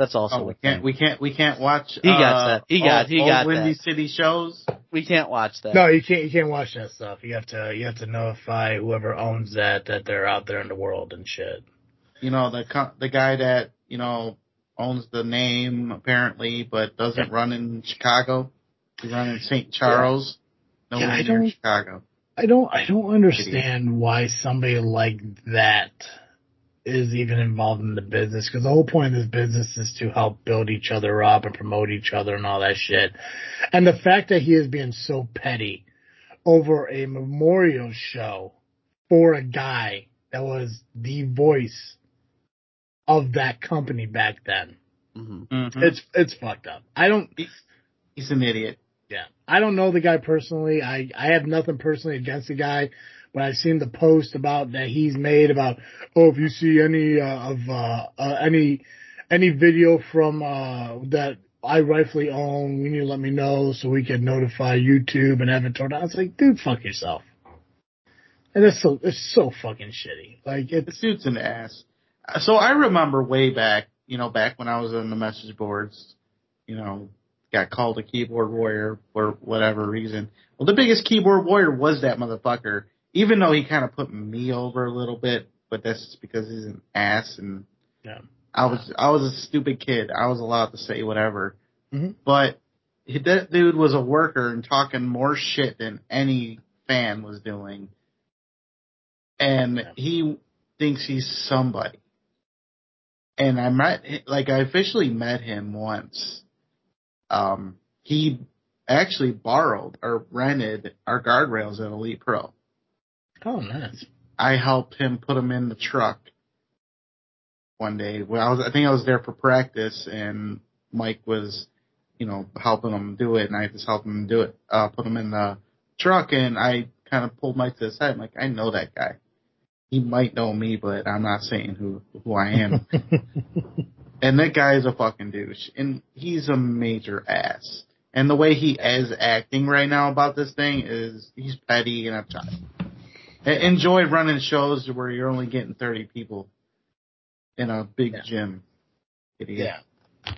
That's also Oh, we can't, thing. we can't, we can't watch. He got uh, that. He got- old- he old got Windy that. City shows. we can't watch that. no, you can't, you can't watch that stuff. You have to, you have to notify whoever owns that, that they're out there in the world and shit. You know the co- the guy that you know owns the name apparently, but doesn't run in Chicago. He run in St. Charles. No Yeah, I one near don't- Chicago. I don't I don't understand why somebody like that is even involved in the business because the whole point of this business is to help build each other up and promote each other and all that shit. And the fact that he is being so petty over a memorial show for a guy that was the voice of that company back then. hmm Mhm. It's it's fucked up. I don't He's an idiot. yeah. I don't know the guy personally. I, I have nothing personally against the guy, but I've seen the post about that he's made about, oh, if you see any uh, of uh, uh, any any video from uh, that I rightfully own, you need to let me know so we can notify YouTube and have it torn down. I was like, dude, fuck yourself. And it's so it's so fucking shitty. Like it suit's an ass. So I remember way back, you know, back when I was on the message boards, you know, got called a keyboard warrior for whatever reason. Well, the biggest keyboard warrior was that motherfucker, even though he kind of put me over a little bit, but that's just because he's an ass and Yeah. I was, I was a stupid kid. I was allowed to say whatever. Mhm. But he- that dude was a worker and talking more shit than any fan was doing. And Yeah. he thinks he's somebody. And I met, like, I officially met him once. Um, he actually borrowed or rented our guardrails at Elite Pro. Oh nice. I helped him put them in the truck one day. Well, I was, I think I was there for practice and Mike was, you know, helping him do it and I just helped him do it, uh, put him in the truck and I kind of pulled Mike to the side. I'm like, I know that guy. He might know me, but I'm not saying who, who I am. *laughs* and that guy is a fucking douche and he's a major ass. And the way he is acting right now about this thing is he's petty and uptight. I enjoy running shows where you're only getting 30 people in a big Yeah. gym. Idiot. Yeah.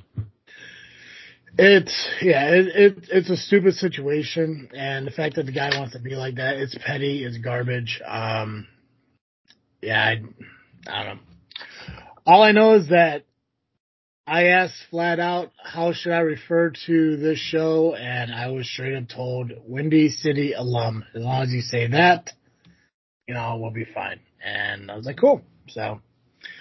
It's yeah, it, it it's a stupid situation, and the fact that the guy wants to be like that, it's petty, it's garbage. Um, yeah, I, I don't know. All I know is that I asked flat out, how should I refer to this show, and I was straight up told Windy City alum. As long as you say that, you know, we'll be fine. And I was like, cool. So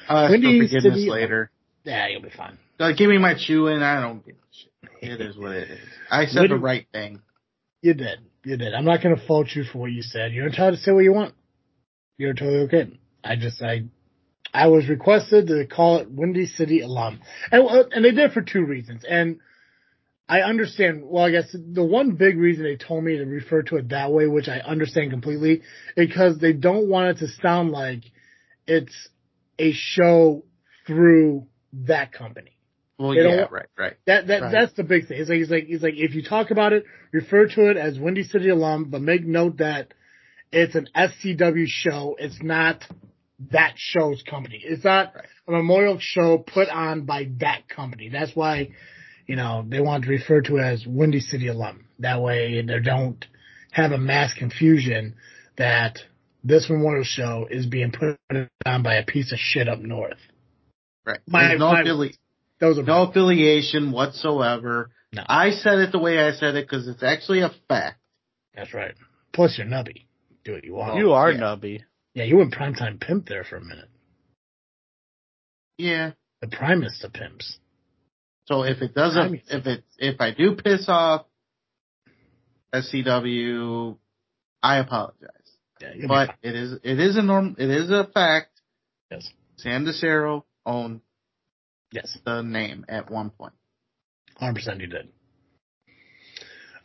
I'll ask for forgiveness later. yeah, you'll be fine. Uh, give me my chew and I don't give a shit. It is what it is. I said the right thing. You did. You did. I'm not going to fault you for what you said. You're entitled to say what you want. You're totally okay. I just, I, I was requested to call it Windy City alum. And, uh, and they did it for two reasons. And I understand, well, I guess the one big reason they told me to refer to it that way, which I understand completely, because they don't want it to sound like it's a show through that company. Well, They yeah, right, right. That that Right. that's the big thing. He's like he's like he's like if you talk about it, refer to it as Windy City alum, but make note that it's an SCW show. It's not that show's company. It's not Right. a memorial show put on by that company. That's why, you know, they want to refer to it as Windy City alum. That way they don't have a mass confusion that this memorial show is being put on by a piece of shit up north. Right. My- no, my- affili- Those are no affiliation whatsoever. No. I said it the way I said it because it's actually a fact. That's right. Plus you're nubby. Do what you want. you are yeah. nubby. Yeah, you went primetime pimp there for a minute. Yeah. The primest of pimps. So if it doesn't, mean- if it, if I do piss off SCW, I apologize. Yeah, But it is, it is a norm, it is a fact. Yes. Sam DeCero owned Yes. the name at one point. 100% you did.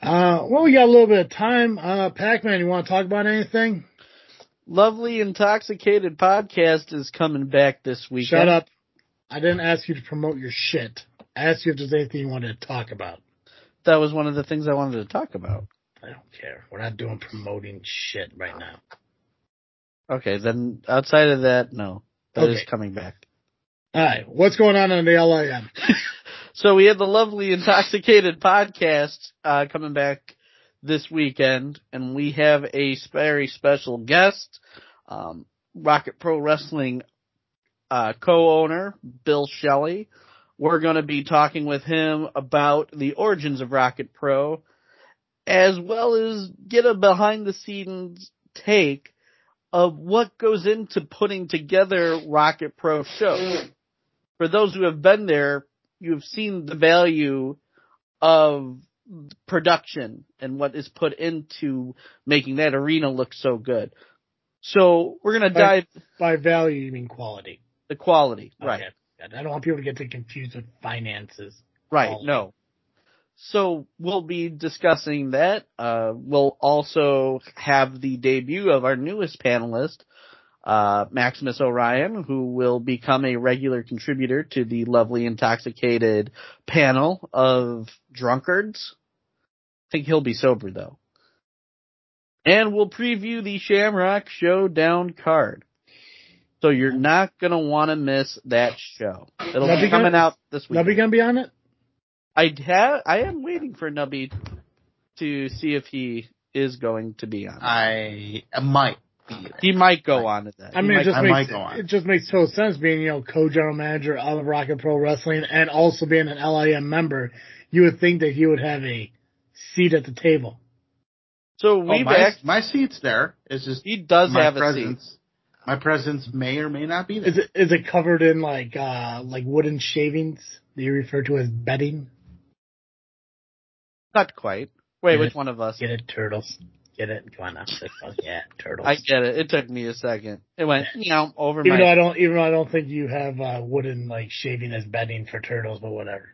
Uh, well, we got a little bit of time. Uh, Pac-Man, you want to talk about anything? Lovely Intoxicated podcast is coming back this weekend. Shut up. I didn't ask you to promote your shit. I asked you if there's anything you wanted to talk about. That was one of the things I wanted to talk about. I don't care. We're not doing promoting shit right now. Okay, then outside of that, no. that is Okay. coming back. All right. What's going on in the LIM? *laughs* So we had the lovely Intoxicated podcast uh, coming back this weekend, and we have a very special guest, um, Rocket Pro Wrestling uh, co-owner Bill Shelley. We're going to be talking with him about the origins of Rocket Pro, as well as get a behind-the-scenes take of what goes into putting together Rocket Pro shows. For those who have been there, you've seen the value of production and what is put into making that arena look so good. So we're gonna dive By value, you mean quality. the quality, right? Okay. I don't want people to get too confused with finances. Right. No. so we'll be discussing that. Uh, we'll also have the debut of our newest panelist, uh, Maximus Orion, who will become a regular contributor to the lovely intoxicated panel of drunkards. I think he'll be sober though. And we'll preview the Shamrock Showdown card. So you're not gonna want to miss that show. It'll Nubby be coming gonna- out this week. Nubby gonna be on it? I have, I am waiting for Nubby to see if he is going to be on. it. I might be. He might go on to that. I He mean, it might- just I makes might it just makes total sense being you know co-general manager of Rocket Pro Wrestling and also being an LIM member. You would think that he would have a seat at the table. so Oh, we've my, my seat's there. It's just he does my have a seat. Presence. My presence may or may not be there. Is it is it covered in like uh like wooden shavings that you refer to as bedding? Not quite. Wait, Get which it? one of us? Get it, turtles. Get it? Come on now. Fuck yeah, turtles. I get it. It took me a second. It went, you know, over even my. though I don't even though I don't think you have uh wooden like shaving as bedding for turtles, but whatever.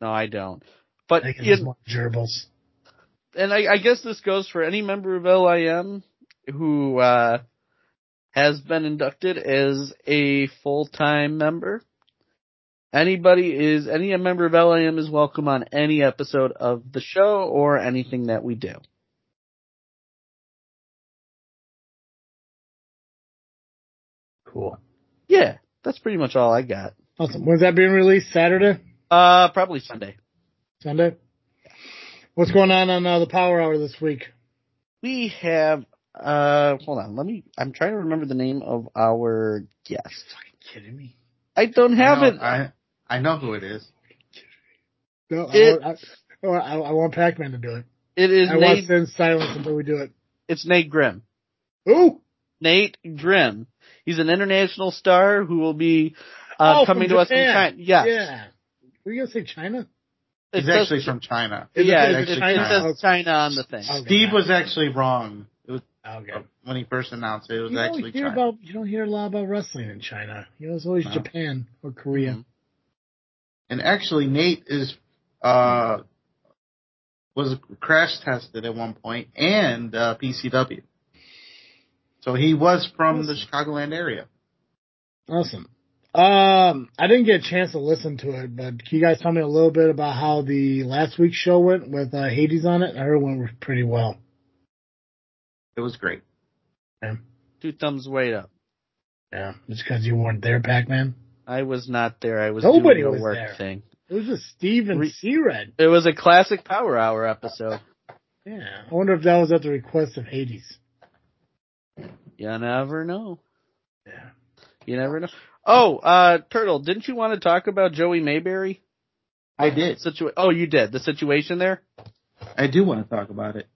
no, I don't. But I think you more gerbils. and I, I guess this goes for any member of LIM who uh, has been inducted as a full time member. Anybody is any member of LIM is welcome on any episode of the show or anything that we do. Cool. Yeah, that's pretty much all I got. Awesome. When's that being released? Saturday? Uh, probably Sunday. Sunday? What's going on on uh, the Power Hour this week? We have. Uh, hold on. Let me. I'm trying to remember the name of our guest. Kidding me? I don't have I know, it. I I know who it is. No, I, It- want, I, I, I want Pac-Man to do it. It is I want to Nate. sit in silence until we do it. It's Nate Grimm. Ooh! Nate Grimm. He's an international star who will be uh, Oh, coming from to us from China. Yes. Yeah. Were you gonna say China? It He's says- actually from China. Is yeah, is it, it actually it China? says China on the thing. Steve was actually wrong. Was Okay. when he first announced it. It was You actually China. about you don't hear a lot about wrestling in China. You know, it's always No. Japan or Korea. Mhm. and actually, Nate is uh was crash tested at one point and uh, PCW. So he was from the Awesome. Chicagoland area. Awesome. Um, I didn't get a chance to listen to it, but can you guys tell me a little bit about how the last week's show went with uh, Hades on it? I heard it went pretty well. It was great. Two thumbs way up. Yeah, just because you weren't there, Pac-Man. I was not there. I was Nobody doing a was work there. thing. It was just Steve and Re- C-Red. It was a classic Power Hour episode. Yeah, I wonder if that was at the request of Hades. You never know. Yeah. You never know. Oh, uh, Turtle, didn't you want to talk about Joey Mayberry? I did. Situa- oh, you did. The situation there? I do want to talk about it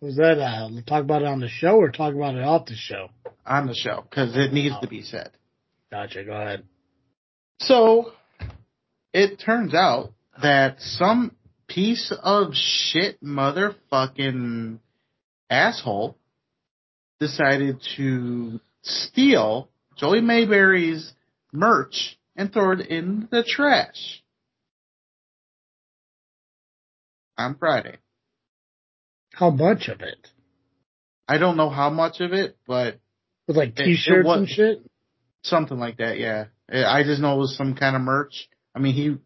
Was that uh, talk about it on the show or talk about it off the show? on the show because it needs to be said. Gotcha. Go ahead. So, it turns out that some piece of shit motherfucking asshole decided to steal Joey Mayberry's merch and throw it in the trash on Friday. How much of it? I don't know how much of it, but With like It- it T-shirts was- and shit. something like that, yeah. I just know it was some kind of merch. I mean, he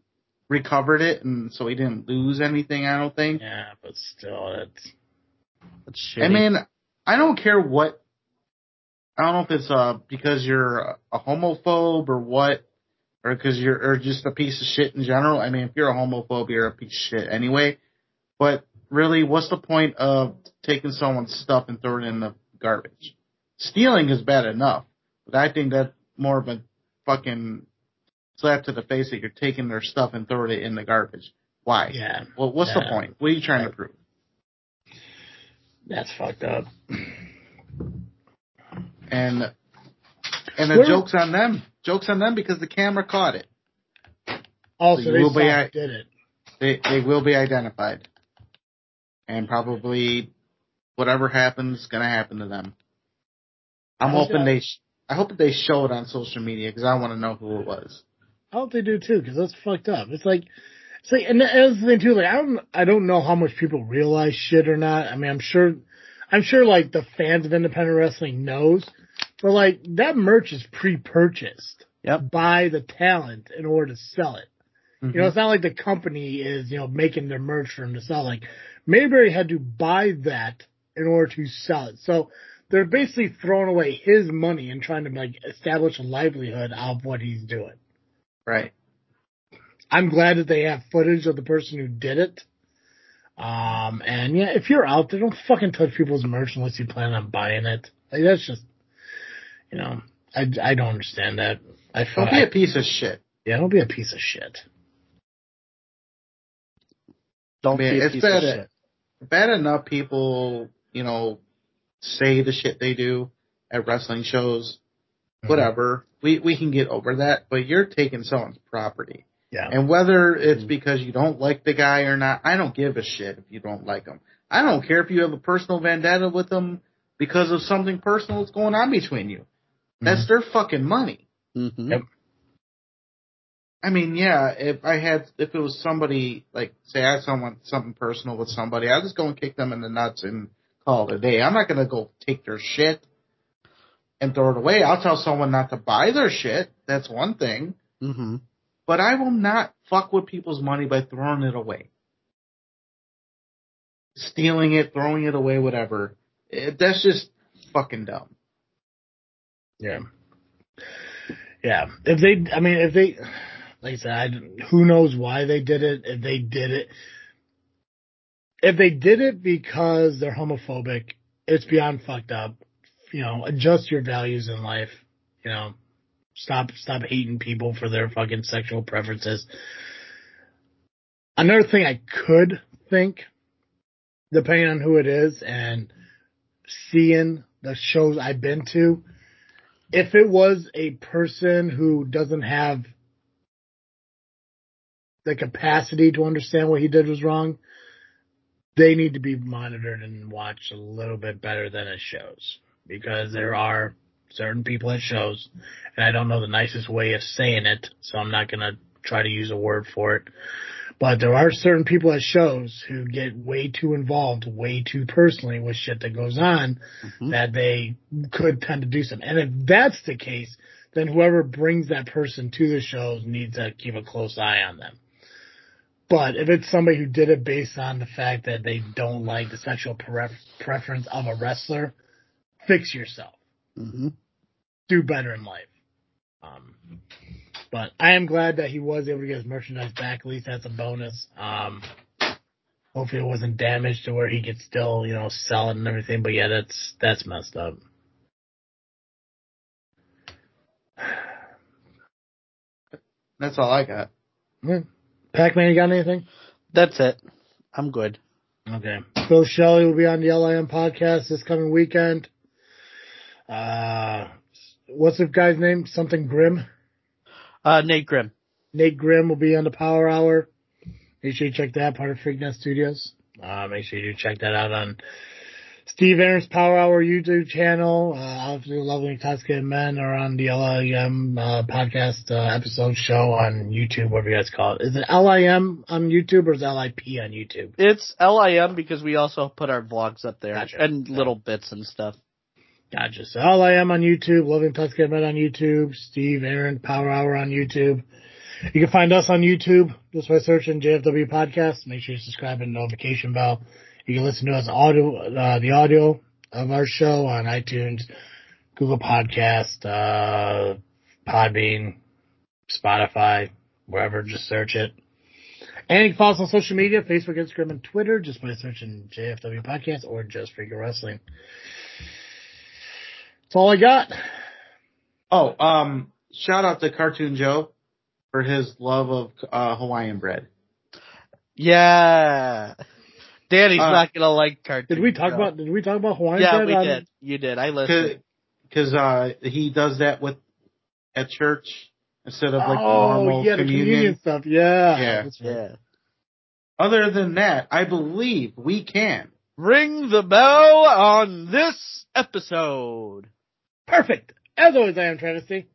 recovered it, and so he didn't lose anything, I don't think. Yeah, but still, it's That's shitty. I mean, I don't care what. I don't know if it's uh because you're a homophobe or what, or because you're or just a piece of shit in general. I mean, if you're a homophobe, you're a piece of shit anyway. But really, what's the point of taking someone's stuff and throwing it in the garbage? Stealing is bad enough, but I think that's more of a fucking slap to the face that you're taking their stuff and throwing it in the garbage. Why? yeah, Well, what's the point? What are you trying to prove? that's fucked up. and and the Where- joke's on them. Joke's on them because the camera caught it. Oh, also, So they will be did it. They they will be identified, and probably whatever happens is gonna happen to them. I'm hoping that? they. Sh- I hope that they show it on social media because I want to know who it was. I hope they do too, because that's fucked up. It's like, See, and that's the thing too. Like, I don't, I don't know how much people realize shit or not. I mean, I'm sure, I'm sure like the fans of independent wrestling knows, but like that merch is pre-purchased Yep. by the talent in order to sell it. You Mm-hmm. know, it's not like the company is, you know, making their merch for them to sell. Like, Mayberry had to buy that in order to sell it. So they're basically throwing away his money and trying to like establish a livelihood of what he's doing. right. I'm glad that they have footage of the person who did it. Um, and yeah, if you're out there, don't fucking touch people's merch unless you plan on buying it. Like that's just, you know, I, I don't understand that. I feel, Don't be a piece of shit. yeah, don't be a piece of shit. Don't Man, be a it's piece bad of shit. Bad enough people, you know, say the shit they do at wrestling shows. Whatever. We we can get over that, but you're taking someone's property. Yeah. And whether it's Mhm. because you don't like the guy or not, I don't give a shit if you don't like him. I don't care if you have a personal vendetta with them because of something personal that's going on between you. That's their fucking money. Mm-hmm. Yep. I mean, yeah, if I had, if it was somebody, like, say I had someone, something personal with somebody, I'd just go and kick them in the nuts and call it a day. I'm not gonna go take their shit and throw it away. I'll tell someone not to buy their shit. That's one thing. Mm-hmm. But I will not fuck with people's money by throwing it away. Stealing it, throwing it away, whatever. It, that's just fucking dumb. Yeah. Yeah. If they, I mean, if they, like I said, who knows why they did it? If they did it, if they did it because they're homophobic, it's beyond fucked up. You know, adjust your values in life. You know, stop, stop hating people for their fucking sexual preferences. Another thing I could think, depending on who it is and seeing the shows I've been to, if it was a person who doesn't have the capacity to understand what he did was wrong, they need to be monitored and watched a little bit better than it shows. Because there are certain people at shows, and I don't know the nicest way of saying it, so I'm not gonna try to use a word for it. But there are certain people at shows who get way too involved, way too personally with shit that goes on Mhm. that they could tend to do something. And if that's the case, then whoever brings that person to the shows needs to keep a close eye on them. But if it's somebody who did it based on the fact that they don't like the sexual pref- preference of a wrestler, fix yourself. Mm-hmm. Do better in life. Um, but I am glad that he was able to get his merchandise back. At least that's a bonus. Um, hopefully it wasn't damaged to where he could still, you know, sell it and everything. But yeah, that's that's messed up. That's all I got. Yeah. Pac-Man, you got anything? That's it. I'm good. Okay. Phil Shelley will be on the LIM podcast this coming weekend. Uh, what's the guy's name? Something Grim. Uh, Nate Grimm. Nate Grimm will be on the Power Hour. Make sure you check that part of Freaknet Studios. Uh, make sure you do check that out on Steve Aaron's Power Hour YouTube channel. Uh, obviously, Lovely Intoxicated Men are on the LIM uh, podcast uh, episode show on YouTube, whatever you guys call it. Is it LIM on YouTube or is it LIP on YouTube? It's LIM because we also put our vlogs up there Gotcha. and little bits and stuff. Gotcha. So LIM on YouTube, Loving Tuscan Men on YouTube, Steve Aaron Power Hour on YouTube. You can find us on YouTube just by searching JFW Podcast. Make sure you subscribe and notification bell. You can listen to us audio, uh, the audio of our show on iTunes, Google Podcast, uh, Podbean, Spotify, wherever. Just search it. And you can follow us on social media, Facebook, Instagram, and Twitter, just by searching JFW Podcast or Just Freaking Wrestling. That's all I got. Oh, um, shout out to Cartoon Joe for his love of uh, Hawaiian bread. Yeah. Danny's Uh, not gonna like cartoons. Did we talk about? Did we talk about Hawaiian Yeah, we on- did. You did. I listened. Because uh, he does that with at church instead of like oh, normal yeah, the communion. communion stuff. Yeah, Yeah. Right. Yeah. Other than that, I believe we can. Ring the bell on this episode. Perfect. As always, I am Travis-T.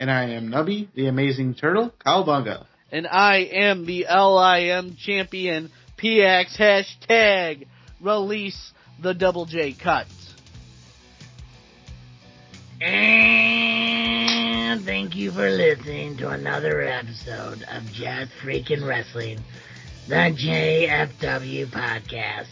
And I am Nubby, the amazing turtle, Cowbunga. and I am the LIM champion. PX hashtag release the double J cut. And thank you for listening to another episode of Just Freaking Wrestling, the JFW podcast.